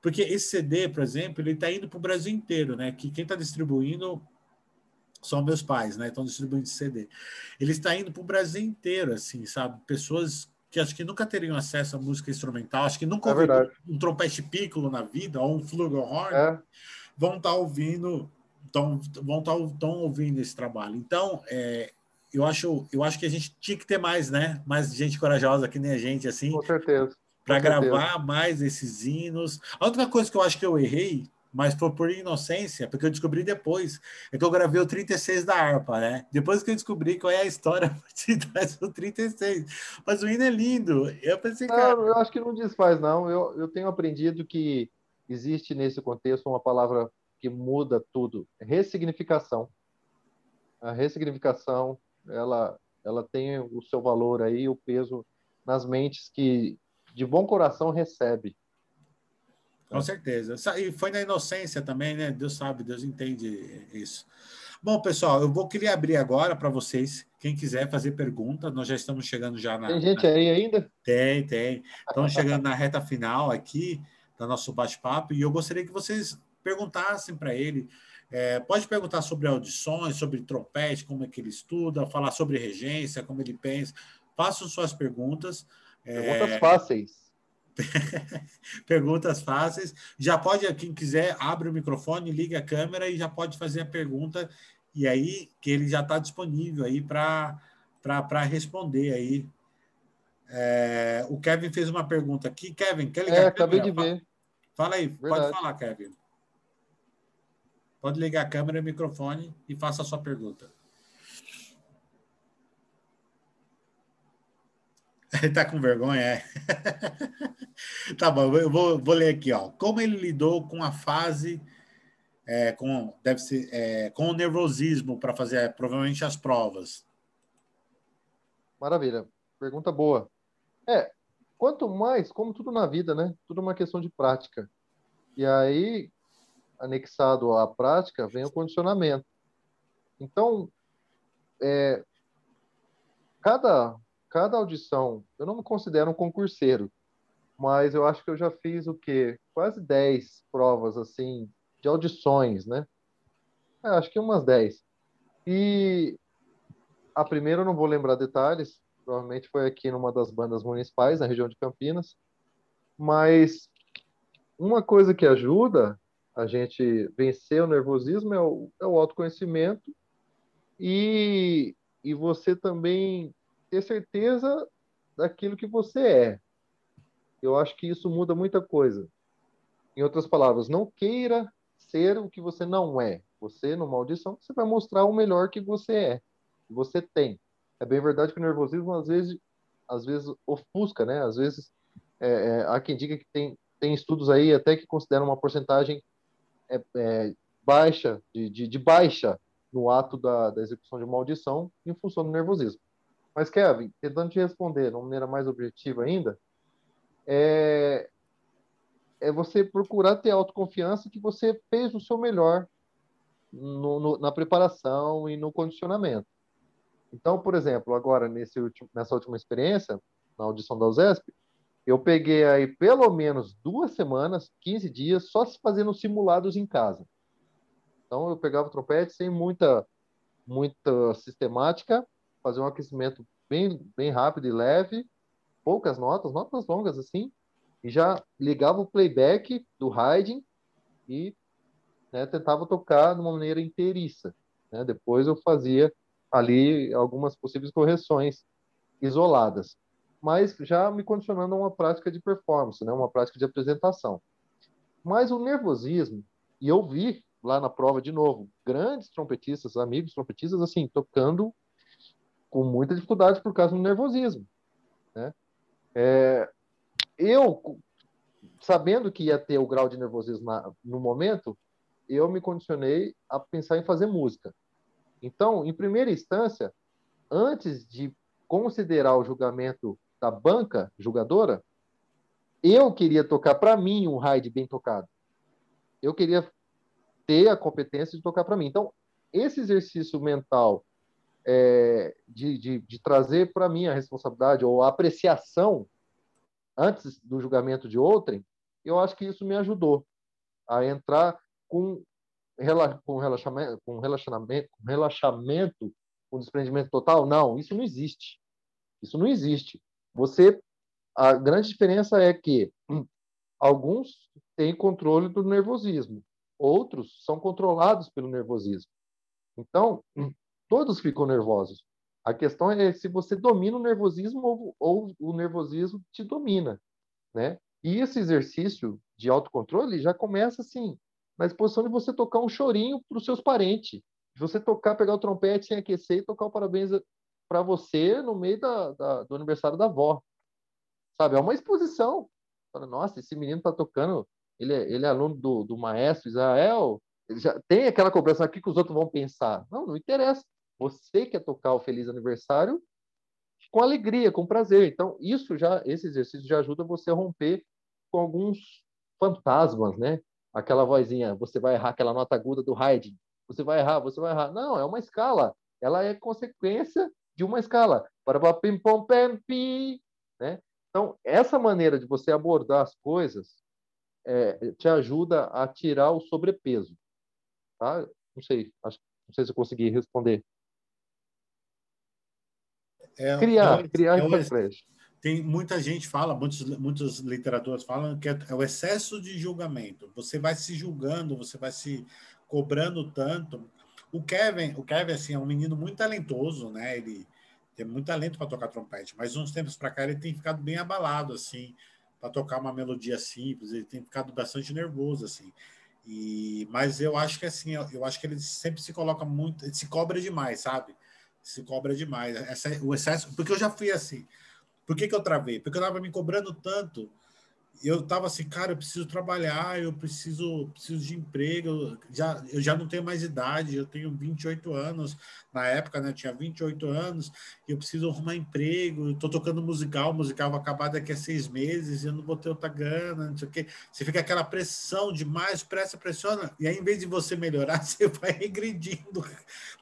Porque esse CD, por exemplo, ele está indo para o Brasil inteiro, né? Que quem está distribuindo são meus pais, né? Estão distribuindo CD. Ele está indo para o Brasil inteiro, assim, sabe? Pessoas que acho que nunca teriam acesso à música instrumental, acho que nunca é ouviram um trompete piccolo na vida, ou um flugelhorn, é. vão estar tá ouvindo, tão, vão estar tá, tão ouvindo esse trabalho. Então, é, eu acho, eu acho que a gente tinha que ter mais, né? Mais gente corajosa que nem a gente, assim. Com certeza. Para gravar mais esses hinos. A outra coisa que eu acho que eu errei mas foi por inocência, porque eu descobri depois, é que eu gravei o 36 da harpa, né? Depois que eu descobri qual é a história <laughs> de trás do 36. Mas o hino é lindo. Eu pensei, cara... Eu acho que não desfaz, não. Eu, eu tenho aprendido que existe nesse contexto uma palavra que muda tudo. Ressignificação. A ressignificação, ela, ela tem o seu valor aí, o peso nas mentes que de bom coração recebe Com certeza. E foi na inocência também, né? Deus sabe, Deus entende isso. Bom, pessoal, eu vou querer abrir agora para vocês, quem quiser fazer pergunta, nós já estamos chegando já na. Tem gente aí ainda? Tem, tem. Estamos chegando na reta final aqui do nosso bate-papo e eu gostaria que vocês perguntassem para ele. É, pode perguntar sobre audições, sobre trompete, como é que ele estuda, falar sobre regência, como ele pensa. Façam suas perguntas. Perguntas é... fáceis. <laughs> Perguntas fáceis. Já pode, quem quiser, abre o microfone, liga a câmera e já pode fazer a pergunta. E aí, que ele já está disponível aí para responder aí. É, o Kevin fez uma pergunta aqui. Kevin, quer ligar é, a câmera? acabei de ver. Fala aí, Verdade. pode falar, Kevin. Pode ligar a câmera e o microfone e faça a sua pergunta. Ele <laughs> tá com vergonha, é. <laughs> tá bom, eu vou, vou ler aqui, ó. Como ele lidou com a fase, é, com, deve ser, é, com o nervosismo para fazer é, provavelmente as provas? Maravilha, pergunta boa. É, quanto mais, como tudo na vida, né? Tudo uma questão de prática. E aí, anexado à prática, vem o condicionamento. Então, é, cada cada audição, eu não me considero um concurseiro, mas eu acho que eu já fiz o quê? Quase 10 provas, assim, de audições, né? É, acho que umas 10. E a primeira eu não vou lembrar detalhes, provavelmente foi aqui numa das bandas municipais, na região de Campinas, mas uma coisa que ajuda a gente vencer o nervosismo é o, é o autoconhecimento e, e você também ter certeza daquilo que você é. Eu acho que isso muda muita coisa. Em outras palavras, não queira ser o que você não é. Você, numa audição, você vai mostrar o melhor que você é, que você tem. É bem verdade que o nervosismo, às vezes, às vezes ofusca, né? Às vezes, é, é, há quem diga que tem, tem estudos aí até que consideram uma porcentagem é, é, baixa, de, de, de, baixa no ato da, da execução de uma audição em função do nervosismo. Mas, Kevin, tentando te responder de uma maneira mais objetiva ainda, é, é você procurar ter autoconfiança que você fez o seu melhor no, no, na preparação e no condicionamento. Então, por exemplo, agora nesse último, nessa última experiência, na audição da USESP, eu peguei aí pelo menos duas semanas, 15 dias, só se fazendo simulados em casa. Então, eu pegava o trompete sem muita, muita sistemática, fazer um aquecimento bem, bem rápido e leve, poucas notas, notas longas assim, e já ligava o playback do Haydn e né, tentava tocar de uma maneira inteiriça. Né? Depois eu fazia ali algumas possíveis correções isoladas, mas já me condicionando a uma prática de performance, né? uma prática de apresentação. Mas o nervosismo, e eu vi lá na prova de novo, grandes trompetistas, amigos trompetistas, assim, tocando com muita dificuldade por causa do nervosismo. Né? É, eu, sabendo que ia ter o grau de nervosismo na, no momento, eu me condicionei a pensar em fazer música. Então, em primeira instância, antes de considerar o julgamento da banca julgadora, eu queria tocar para mim um raid bem tocado. Eu queria ter a competência de tocar para mim. Então, esse exercício mental é, de, de, de, trazer para mim a responsabilidade ou a apreciação antes do julgamento de outrem, eu acho que isso me ajudou a entrar com, com relaxamento, com relaxamento, com relaxamento, com desprendimento total. Não, isso não existe. Isso não existe. Você, a grande diferença é que alguns têm controle do nervosismo, outros são controlados pelo nervosismo. Então, Todos ficam nervosos. A questão é se você domina o nervosismo ou, ou o nervosismo te domina, né? E esse exercício de autocontrole já começa assim, na exposição de você tocar um chorinho para os seus parentes, de você tocar, pegar o trompete sem aquecer e tocar o parabéns para você no meio da, da, do aniversário da avó. Sabe? É uma exposição. Fala, Nossa, esse menino está tocando, ele é, ele é aluno do, do maestro Israel, já tem aquela cobrança aqui que os outros vão pensar. Não, não interessa. Você quer tocar o feliz aniversário com alegria, com prazer. Então, isso já, esse exercício já ajuda você a romper com alguns fantasmas, né? Aquela vozinha, você vai errar aquela nota aguda do Haydn, você vai errar, você vai errar. Não, é uma escala. Ela é consequência de uma escala. Para pim pom pam pi, né? Então, essa maneira de você abordar as coisas é, te ajuda a tirar o sobrepeso. Tá? Não sei, acho, não sei se eu consegui responder. É, criar, é, criar é, tem muita gente fala, muitos, muitas literaturas falam que é, é o excesso de julgamento. Você vai se julgando, você vai se cobrando tanto. O Kevin, o Kevin assim, é um menino muito talentoso, né? Ele tem muito talento para tocar trompete, mas uns tempos para cá ele tem ficado bem abalado assim, para tocar uma melodia simples, ele tem ficado bastante nervoso assim. E mas eu acho que assim, eu, eu acho que ele sempre se coloca muito, se cobra demais, sabe? Se cobra demais. Essa, o excesso, porque eu já fui assim. Por que, que eu travei? Porque eu estava me cobrando tanto eu estava assim, cara, eu preciso trabalhar, eu preciso, preciso de emprego, já, eu já não tenho mais idade, eu tenho 28 anos, na época, né, eu tinha 28 anos, e eu preciso arrumar emprego, estou tocando musical, o musical vai acabar daqui a seis meses, e eu não vou ter outra grana, não sei o quê. Você fica aquela pressão demais, pressa, pressiona, e aí, em vez de você melhorar, <laughs> você vai regredindo,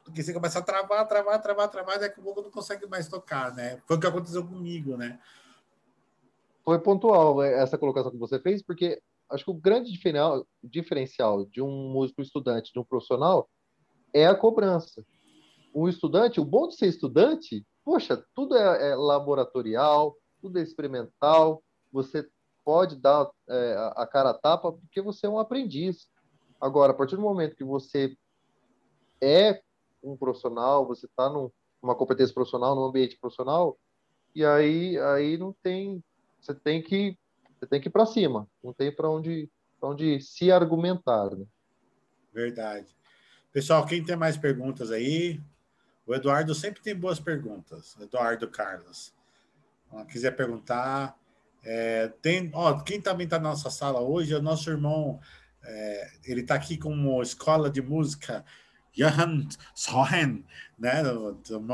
porque você começa a travar, travar, travar, travar, daqui a pouco não consegue mais tocar, né? Foi o que aconteceu comigo, né? Foi pontual né, essa colocação que você fez, porque acho que o grande diferencial de um músico estudante, de um profissional, é a cobrança. O estudante, o bom de ser estudante, poxa, tudo é, é laboratorial, tudo é experimental, você pode dar é, a cara a tapa porque você é um aprendiz. Agora, a partir do momento que você é um profissional, você está numa competência profissional, num ambiente profissional, e aí, aí não tem você tem que você tem que ir para cima, não tem para onde pra onde se argumentar. Né? Verdade. Pessoal, quem tem mais perguntas aí? O Eduardo sempre tem boas perguntas. Eduardo Carlos. Se quiser perguntar, é, tem, ó, quem também está na nossa sala hoje é o nosso irmão. É, ele está aqui com uma escola de música Johan Sohen, né?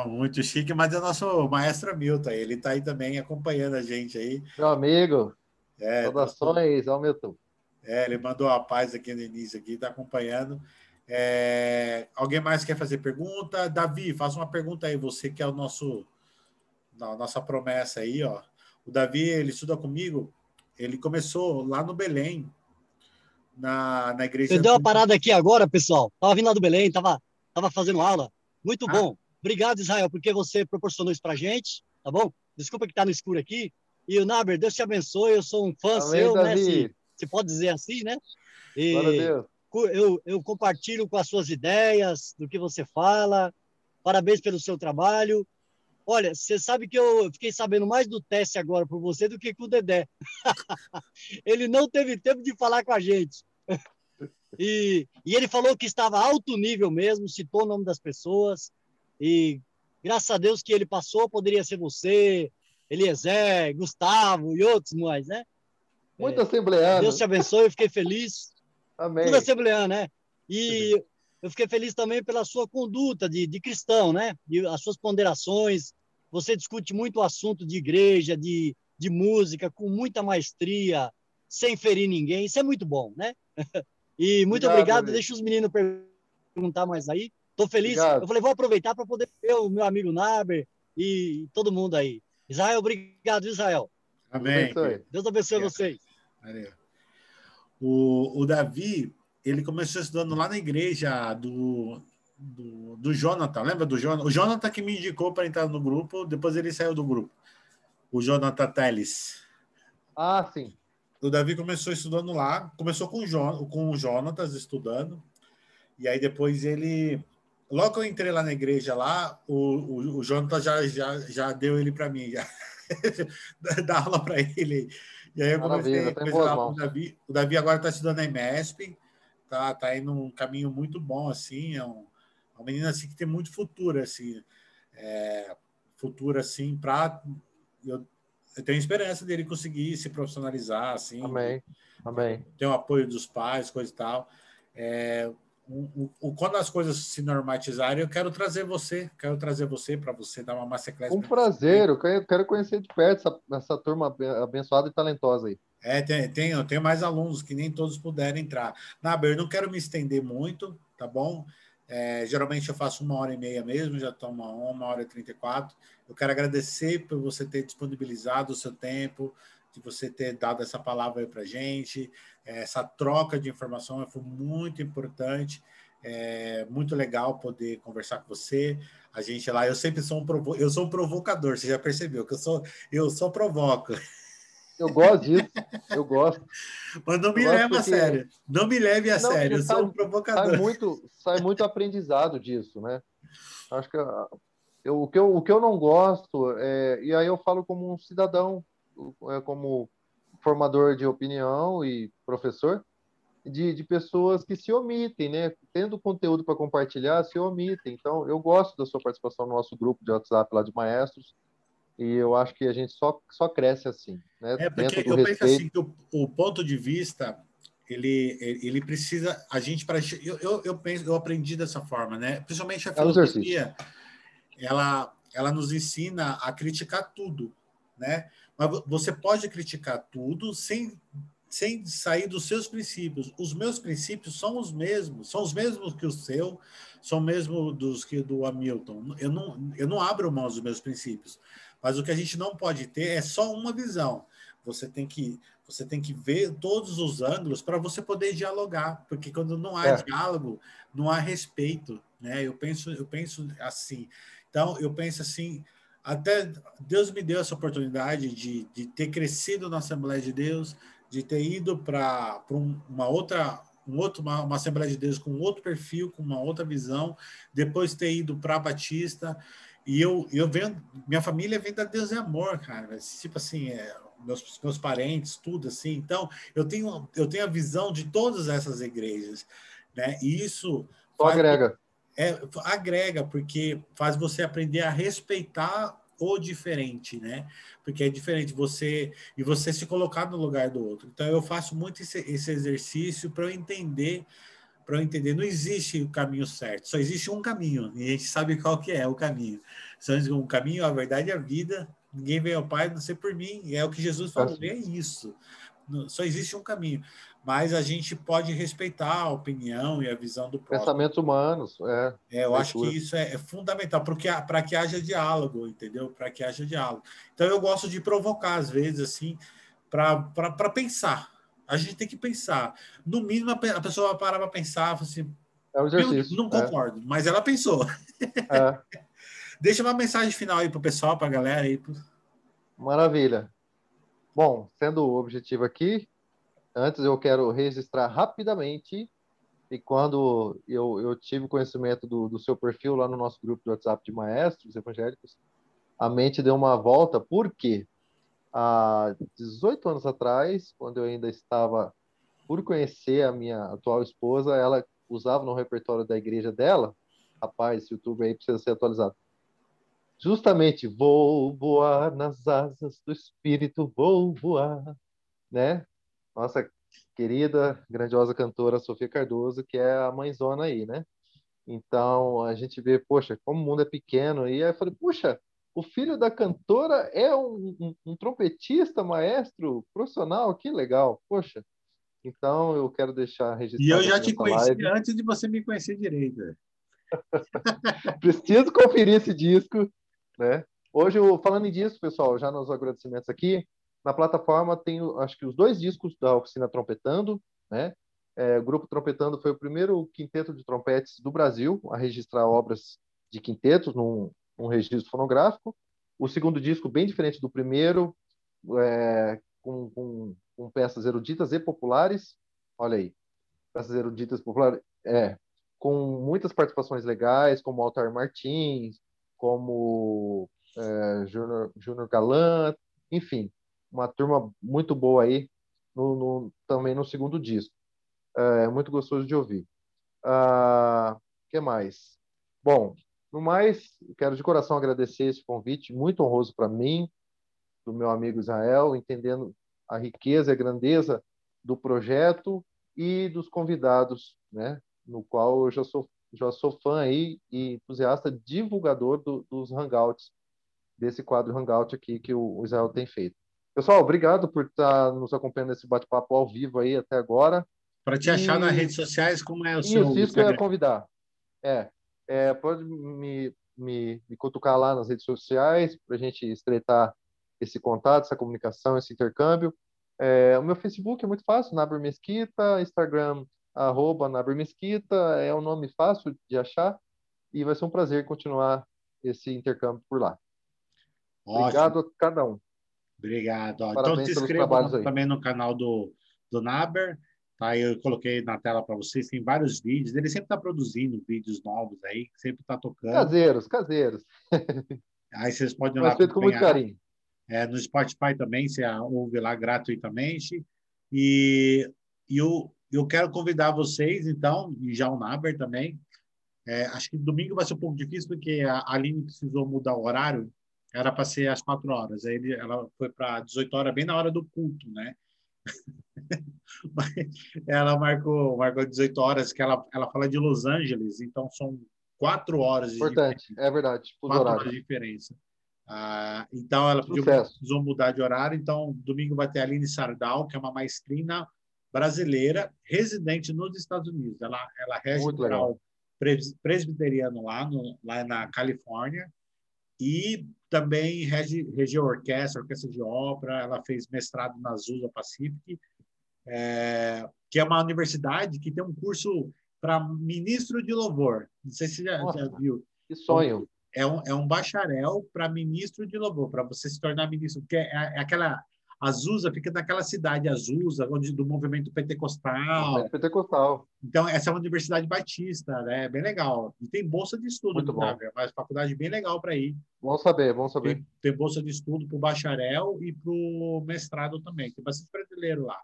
Muito chique, mas é o nosso maestro Milton. Ele está aí também acompanhando a gente aí. Meu amigo. É, Saudações ao Milton. É, ele mandou a paz aqui no início, aqui, está acompanhando. É, alguém mais quer fazer pergunta? Davi, faz uma pergunta aí, você que é o nosso a nossa promessa aí, ó. O Davi, ele estuda comigo, ele começou lá no Belém, na, na igreja. Eu dei uma parada aqui agora, pessoal. Tava vindo lá do Belém, tava, tava fazendo aula. Muito ah. bom. Obrigado, Israel, porque você proporcionou isso pra gente, tá bom? Desculpa que tá no escuro aqui. E o Naber, Deus te abençoe, eu sou um fã Amém, seu, né? Davi. né? Se, se, pode dizer assim, né? E eu, eu compartilho com as suas ideias, do que você fala. Parabéns pelo seu trabalho. Olha, você sabe que eu fiquei sabendo mais do teste agora por você do que com o Dedé. <laughs> Ele não teve tempo de falar com a gente. E, e, ele falou que estava alto nível mesmo, citou o nome das pessoas. E graças a Deus que ele passou, poderia ser você, Eliezer, Gustavo e outros mais, né? Muito é, assembleano. Deus te abençoe, eu fiquei feliz. Amém. Tudo assembleano, né? E eu fiquei feliz também pela sua conduta de, de cristão, né? E as suas ponderações. Você discute muito o assunto de igreja, de, de música, com muita maestria, sem ferir ninguém. Isso é muito bom, né? E muito obrigado. obrigado. Deixa os meninos perguntar mais aí. Estou feliz. Obrigado. Eu falei, vou aproveitar para poder ver o meu amigo Naber e todo mundo aí. Israel, obrigado, Israel. Amém. Deus abençoe vocês. O, o Davi, ele começou estudando lá na igreja do, do, do Jonathan. Lembra do Jonathan? O Jonathan que me indicou para entrar no grupo, depois ele saiu do grupo. O Jonathan Teles. Ah, sim o Davi começou estudando lá, começou com o, Jon, com o Jonatas estudando, e aí depois ele. Logo que eu entrei lá na igreja lá, o, o, o Jonatas já, já, já deu ele para mim, já <laughs> dá aula para ele. E aí eu comecei a falar com o Davi. O Davi agora está estudando na MESP, tá, tá indo um caminho muito bom, assim, é um, é uma menina assim, que tem muito futuro, assim, é, futuro, assim, para eu tenho esperança dele conseguir se profissionalizar, assim. Amém. Amém. Ter o apoio dos pais, coisa e tal. É, o, o, quando as coisas se normatizarem, eu quero trazer você, quero trazer você para você dar uma masterclass. Um prazer, eu quero, quero conhecer de perto essa, essa turma abençoada e talentosa aí. É, tem, tem, eu tenho mais alunos que nem todos puderam entrar. Naber, não quero me estender muito, tá bom? É, geralmente eu faço uma hora e meia mesmo, já estou uma, uma hora e trinta e quatro. Eu quero agradecer por você ter disponibilizado o seu tempo, de você ter dado essa palavra para a gente. É, essa troca de informação foi muito importante. É muito legal poder conversar com você. A gente lá, eu sempre sou um provo eu sou um provocador, você já percebeu que eu sou eu só provoco. Eu gosto disso, eu gosto. Mas não me leve porque... a sério. Não me leve a não, sério, eu sai, sou um provocador. Sai muito, sai muito aprendizado disso, né? Acho que eu, o, que eu, o que eu não gosto, é, e aí eu falo como um cidadão, é, como formador de opinião e professor, de, de pessoas que se omitem, né? Tendo conteúdo para compartilhar, se omitem. Então, eu gosto da sua participação no nosso grupo de WhatsApp lá de maestros, e eu acho que a gente só, só cresce assim. Né? É, porque eu respeito... penso assim que o, o, ponto de vista ele, ele precisa. A gente, para eu, eu, eu, penso, eu aprendi dessa forma, né? Principalmente a é filosofia, é ela, ela nos ensina a criticar tudo, né? Mas você pode criticar tudo sem sem sair dos seus princípios. Os meus princípios são os mesmos, são os mesmos que o seu, são mesmo dos que do Hamilton. Eu não, eu não abro mão dos meus princípios. Mas o que a gente não pode ter é só uma visão. Você tem que você tem que ver todos os ângulos para você poder dialogar, porque quando não há é. diálogo, não há respeito, né? Eu penso eu penso assim. Então, eu penso assim, até Deus me deu essa oportunidade de, de ter crescido na Assembleia de Deus, de ter ido para uma outra um outro, uma, uma, Assembleia de Deus com outro perfil, com uma outra visão, depois ter ido para a Batista, e eu, eu venho, minha família vem da Deus é Amor, cara. Tipo assim, é, meus, meus parentes, tudo assim. Então, eu tenho, eu tenho a visão de todas essas igrejas, né? E isso. Só agrega. É, agrega, porque faz você aprender a respeitar o diferente, né? Porque é diferente você e você se colocar no lugar do outro. Então eu faço muito esse, esse exercício para eu entender para eu entender, não existe o caminho certo, só existe um caminho, e a gente sabe qual que é o caminho. Só um caminho, a verdade e a vida, ninguém vem ao Pai não ser por mim, e é o que Jesus falou, é isso. Só existe um caminho, mas a gente pode respeitar a opinião e a visão do próximo. Pensamentos humanos, é. é eu acho que isso é, é fundamental para que haja diálogo, entendeu? Para que haja diálogo. Então eu gosto de provocar às vezes assim para pensar, a gente tem que pensar. No mínimo, a pessoa vai parar para pensar, assim, é um exercício. não é. concordo, é. mas ela pensou. É. <laughs> Deixa uma mensagem final aí para o pessoal, para a galera aí. Maravilha. Bom, sendo o objetivo aqui, antes eu quero registrar rapidamente e quando eu, eu tive conhecimento do, do seu perfil lá no nosso grupo do WhatsApp de maestros evangélicos, a mente deu uma volta. Por quê? há 18 anos atrás, quando eu ainda estava por conhecer a minha atual esposa, ela usava no repertório da igreja dela, rapaz, esse YouTube aí precisa ser atualizado. Justamente, vou voar nas asas do Espírito, vou voar, né? Nossa querida, grandiosa cantora Sofia Cardoso, que é a mãezona aí, né? Então, a gente vê, poxa, como o mundo é pequeno, e aí eu falei, puxa, o filho da cantora é um, um, um, trompetista, maestro, profissional, que legal, poxa. Então eu quero deixar registrado. E eu já te conheci live. <laughs> antes de você me conhecer direito. Preciso conferir esse disco, né? Hoje, falando em disco, pessoal, já nos agradecimentos aqui, na plataforma tem, acho que os dois discos da oficina Trompetando, né? É, o grupo Trompetando foi o primeiro quinteto de trompetes do Brasil a registrar obras de quintetos num, um registro fonográfico. O segundo disco, bem diferente do primeiro, é, com, com, com, peças eruditas e populares. Olha aí, peças eruditas populares, é, com muitas participações legais, como Altar Martins, como é, Júnior, Galant, enfim, uma turma muito boa aí, no, no, também no segundo disco. É muito gostoso de ouvir. O ah, que mais? Bom, no mais, quero de coração agradecer esse convite, muito honroso para mim, do meu amigo Israel, entendendo a riqueza e a grandeza do projeto e dos convidados, né? No qual eu já sou já sou fã aí e entusiasta divulgador do, dos hangouts desse quadro hangout aqui que o Israel tem feito. Pessoal, obrigado por estar nos acompanhando nesse bate-papo ao vivo aí até agora. Para te achar nas redes sociais, como é o isso, seu isso que eu ia convidar. É, é pode me, me, me cutucar lá nas redes sociais para a gente estreitar esse contato, essa comunicação, esse intercâmbio. É, o meu Facebook é muito fácil, Naber Mesquita, Instagram, arroba Naber Mesquita, é um nome fácil de achar e vai ser um prazer continuar esse intercâmbio por lá. Ótimo. Obrigado a cada um. Obrigado. então se inscreva também no canal do, do Naber. Tá, eu coloquei na tela para vocês, tem vários vídeos. Ele sempre está produzindo vídeos novos aí, sempre está tocando. Caseiros, caseiros. <laughs> Aí vocês podem ir lá. Feito com muito carinho. É, no Spotify também, você ouve lá gratuitamente. E, e eu, eu quero convidar vocês, então, e já o Naber também. É, acho que domingo vai ser um pouco difícil, porque a Aline precisou mudar o horário. Era para ser às quatro horas. Aí ela foi para 18 horas, bem na hora do culto, né? <laughs> ela marcou, marcou 18 horas, que ela, ela fala de Los Angeles, então são quatro horas Importante, é verdade. Quatro horário. horas de diferença. Ah, então ela pediu, precisou mudar de horário, então domingo vai ter a Aline Sardal, que é uma maestrina brasileira, residente nos Estados Unidos. Ela, ela rege o presbiteriano lá, no, lá na Califórnia, e também rege, a orquestra, orquestra de ópera, ela fez mestrado na Azusa Pacific, é, que é uma universidade que tem um curso para ministro de louvor. Não sei se você já, já viu. Que sonho. É um, é um bacharel para ministro de louvor, para você se tornar ministro, porque é, é aquela Azusa fica naquela cidade Azusa, onde do movimento pentecostal. pentecostal. Então essa é uma universidade batista, né? Bem legal. E tem bolsa de estudo, Muito bom. mas faculdade bem legal para ir. Bom saber, bom saber. Tem, tem bolsa de estudo para o bacharel e para o mestrado também. Tem bastante brasileiro lá.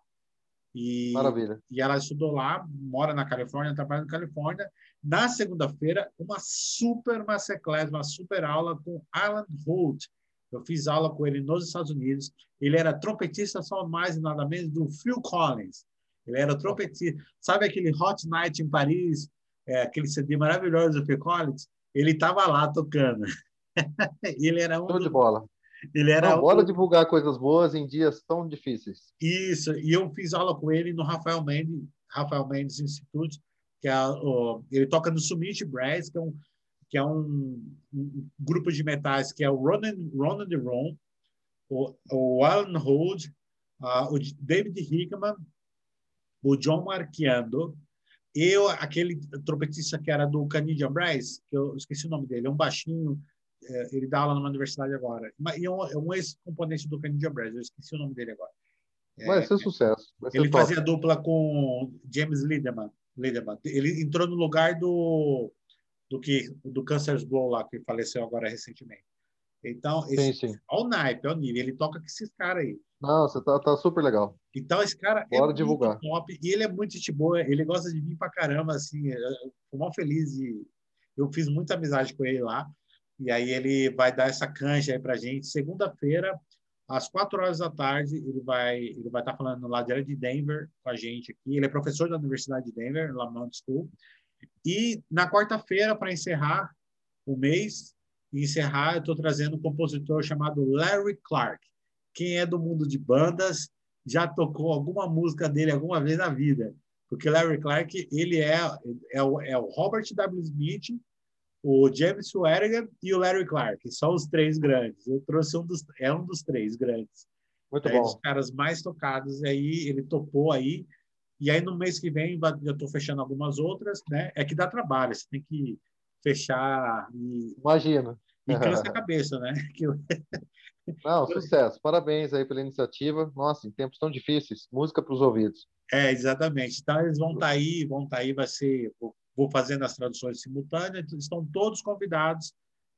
E, Maravilha. E ela estudou lá, mora na Califórnia, trabalha na Califórnia. Na segunda-feira, uma super masterclass, uma super aula com Alan Holt, eu fiz aula com ele nos Estados Unidos. Ele era trompetista só mais e nada menos do Phil Collins. Ele era trompetista. Sabe aquele Hot Night em Paris, é, aquele CD maravilhoso do Phil Collins? Ele estava lá tocando. <laughs> ele era um. Show de bola. Ele era Não, bora um... divulgar coisas boas em dias tão difíceis. Isso. E eu fiz aula com ele no Rafael Mendes, Rafael Mendes Institute, que é o, ele toca no Summit Brass, que é um que é um, um, grupo de metais que é o Ronan, Ronan de Ron, o, o Alan Hood, uh, o David Hickman, o John Marchiando, e aquele trompetista que era do Canadian Brass, que eu esqueci o nome dele, é um baixinho, é, ele dá aula numa universidade agora, e é um, é um ex-componente do Canadian Brass, eu esqueci o nome dele agora. Vai ser sucesso. Vai ser ele top. fazia dupla com James Lideman. Lideman. Ele entrou no lugar do do que do Cancer's Blow lá, que faleceu agora recentemente. Então, esse, sim, sim. Olha o naipe, olha o nível. Ele toca com esses caras aí. Nossa, tá, tá super legal. Então, esse cara é Bora é divulgar. top. E ele é muito gente boa. Ele gosta de mim pra caramba, assim. Eu fui mal feliz e eu fiz muita amizade com ele lá. E aí ele vai dar essa canja aí pra gente. Segunda-feira, às quatro horas da tarde, ele vai ele vai estar tá falando lá de Denver com a gente aqui. Ele é professor da Universidade de Denver, Lamont School. E na quarta-feira, para encerrar o mês, encerrar, eu estou trazendo um compositor chamado Larry Clark. Quem é do mundo de bandas já tocou alguma música dele alguma vez na vida, porque Larry Clark ele é é o, é o Robert W. Smith, o James Swerigan e o Larry Clark, são os três grandes. Eu trouxe um dos é um dos três grandes. Muito é, bom. Os caras mais tocados aí, ele topou aí e aí, no mês que vem, eu estou fechando algumas outras, né? É que dá trabalho, você tem que fechar e... Imagina. E cansa a <laughs> cabeça, né? <laughs> Não, <laughs> sucesso. Parabéns aí pela iniciativa. Nossa, em tempos tão difíceis, música para os ouvidos. É, exatamente. Então, eles vão estar tá aí, vão estar tá aí, vai ser... Vou fazendo as traduções simultâneas, estão todos convidados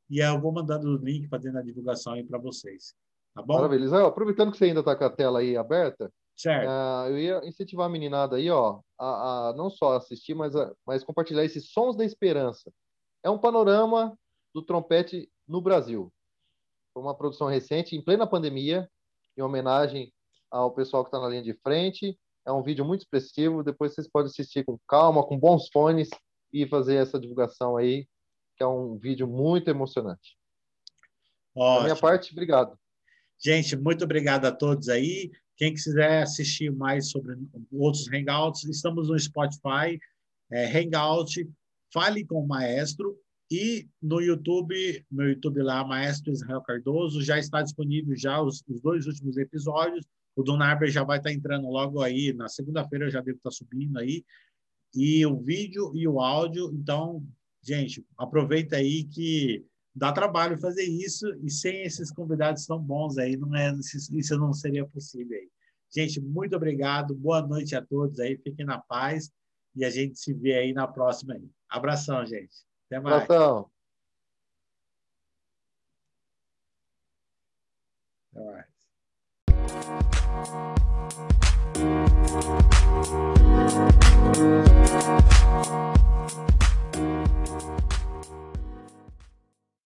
e eu vou mandando o link, fazendo a divulgação aí para vocês. Tá bom? Maravilha. Aproveitando que você ainda está com a tela aí aberta, Certo. Uh, eu ia incentivar a meninada aí, ó, a, a, não só assistir, mas, a, mas compartilhar esses Sons da Esperança. É um panorama do trompete no Brasil. Foi uma produção recente, em plena pandemia, em homenagem ao pessoal que está na linha de frente. É um vídeo muito expressivo. Depois vocês podem assistir com calma, com bons fones e fazer essa divulgação aí, que é um vídeo muito emocionante. Ótimo. Da minha parte, obrigado. Gente, muito obrigado a todos aí. Quem quiser assistir mais sobre outros Hangouts, estamos no Spotify, é, Hangout, Fale com o Maestro, e no YouTube, no YouTube lá, Maestro Israel Cardoso, já está disponível já os, os dois últimos episódios. O do Narber já vai estar entrando logo aí, na segunda-feira já devo estar subindo aí. E o vídeo e o áudio, então, gente, aproveita aí que dá trabalho fazer isso e sem esses convidados tão bons aí, não é, isso não seria possível aí. Gente, muito obrigado, boa noite a todos aí, fiquem na paz e a gente se vê aí na próxima aí. Abração, gente. Até mais. Abração. Até mais.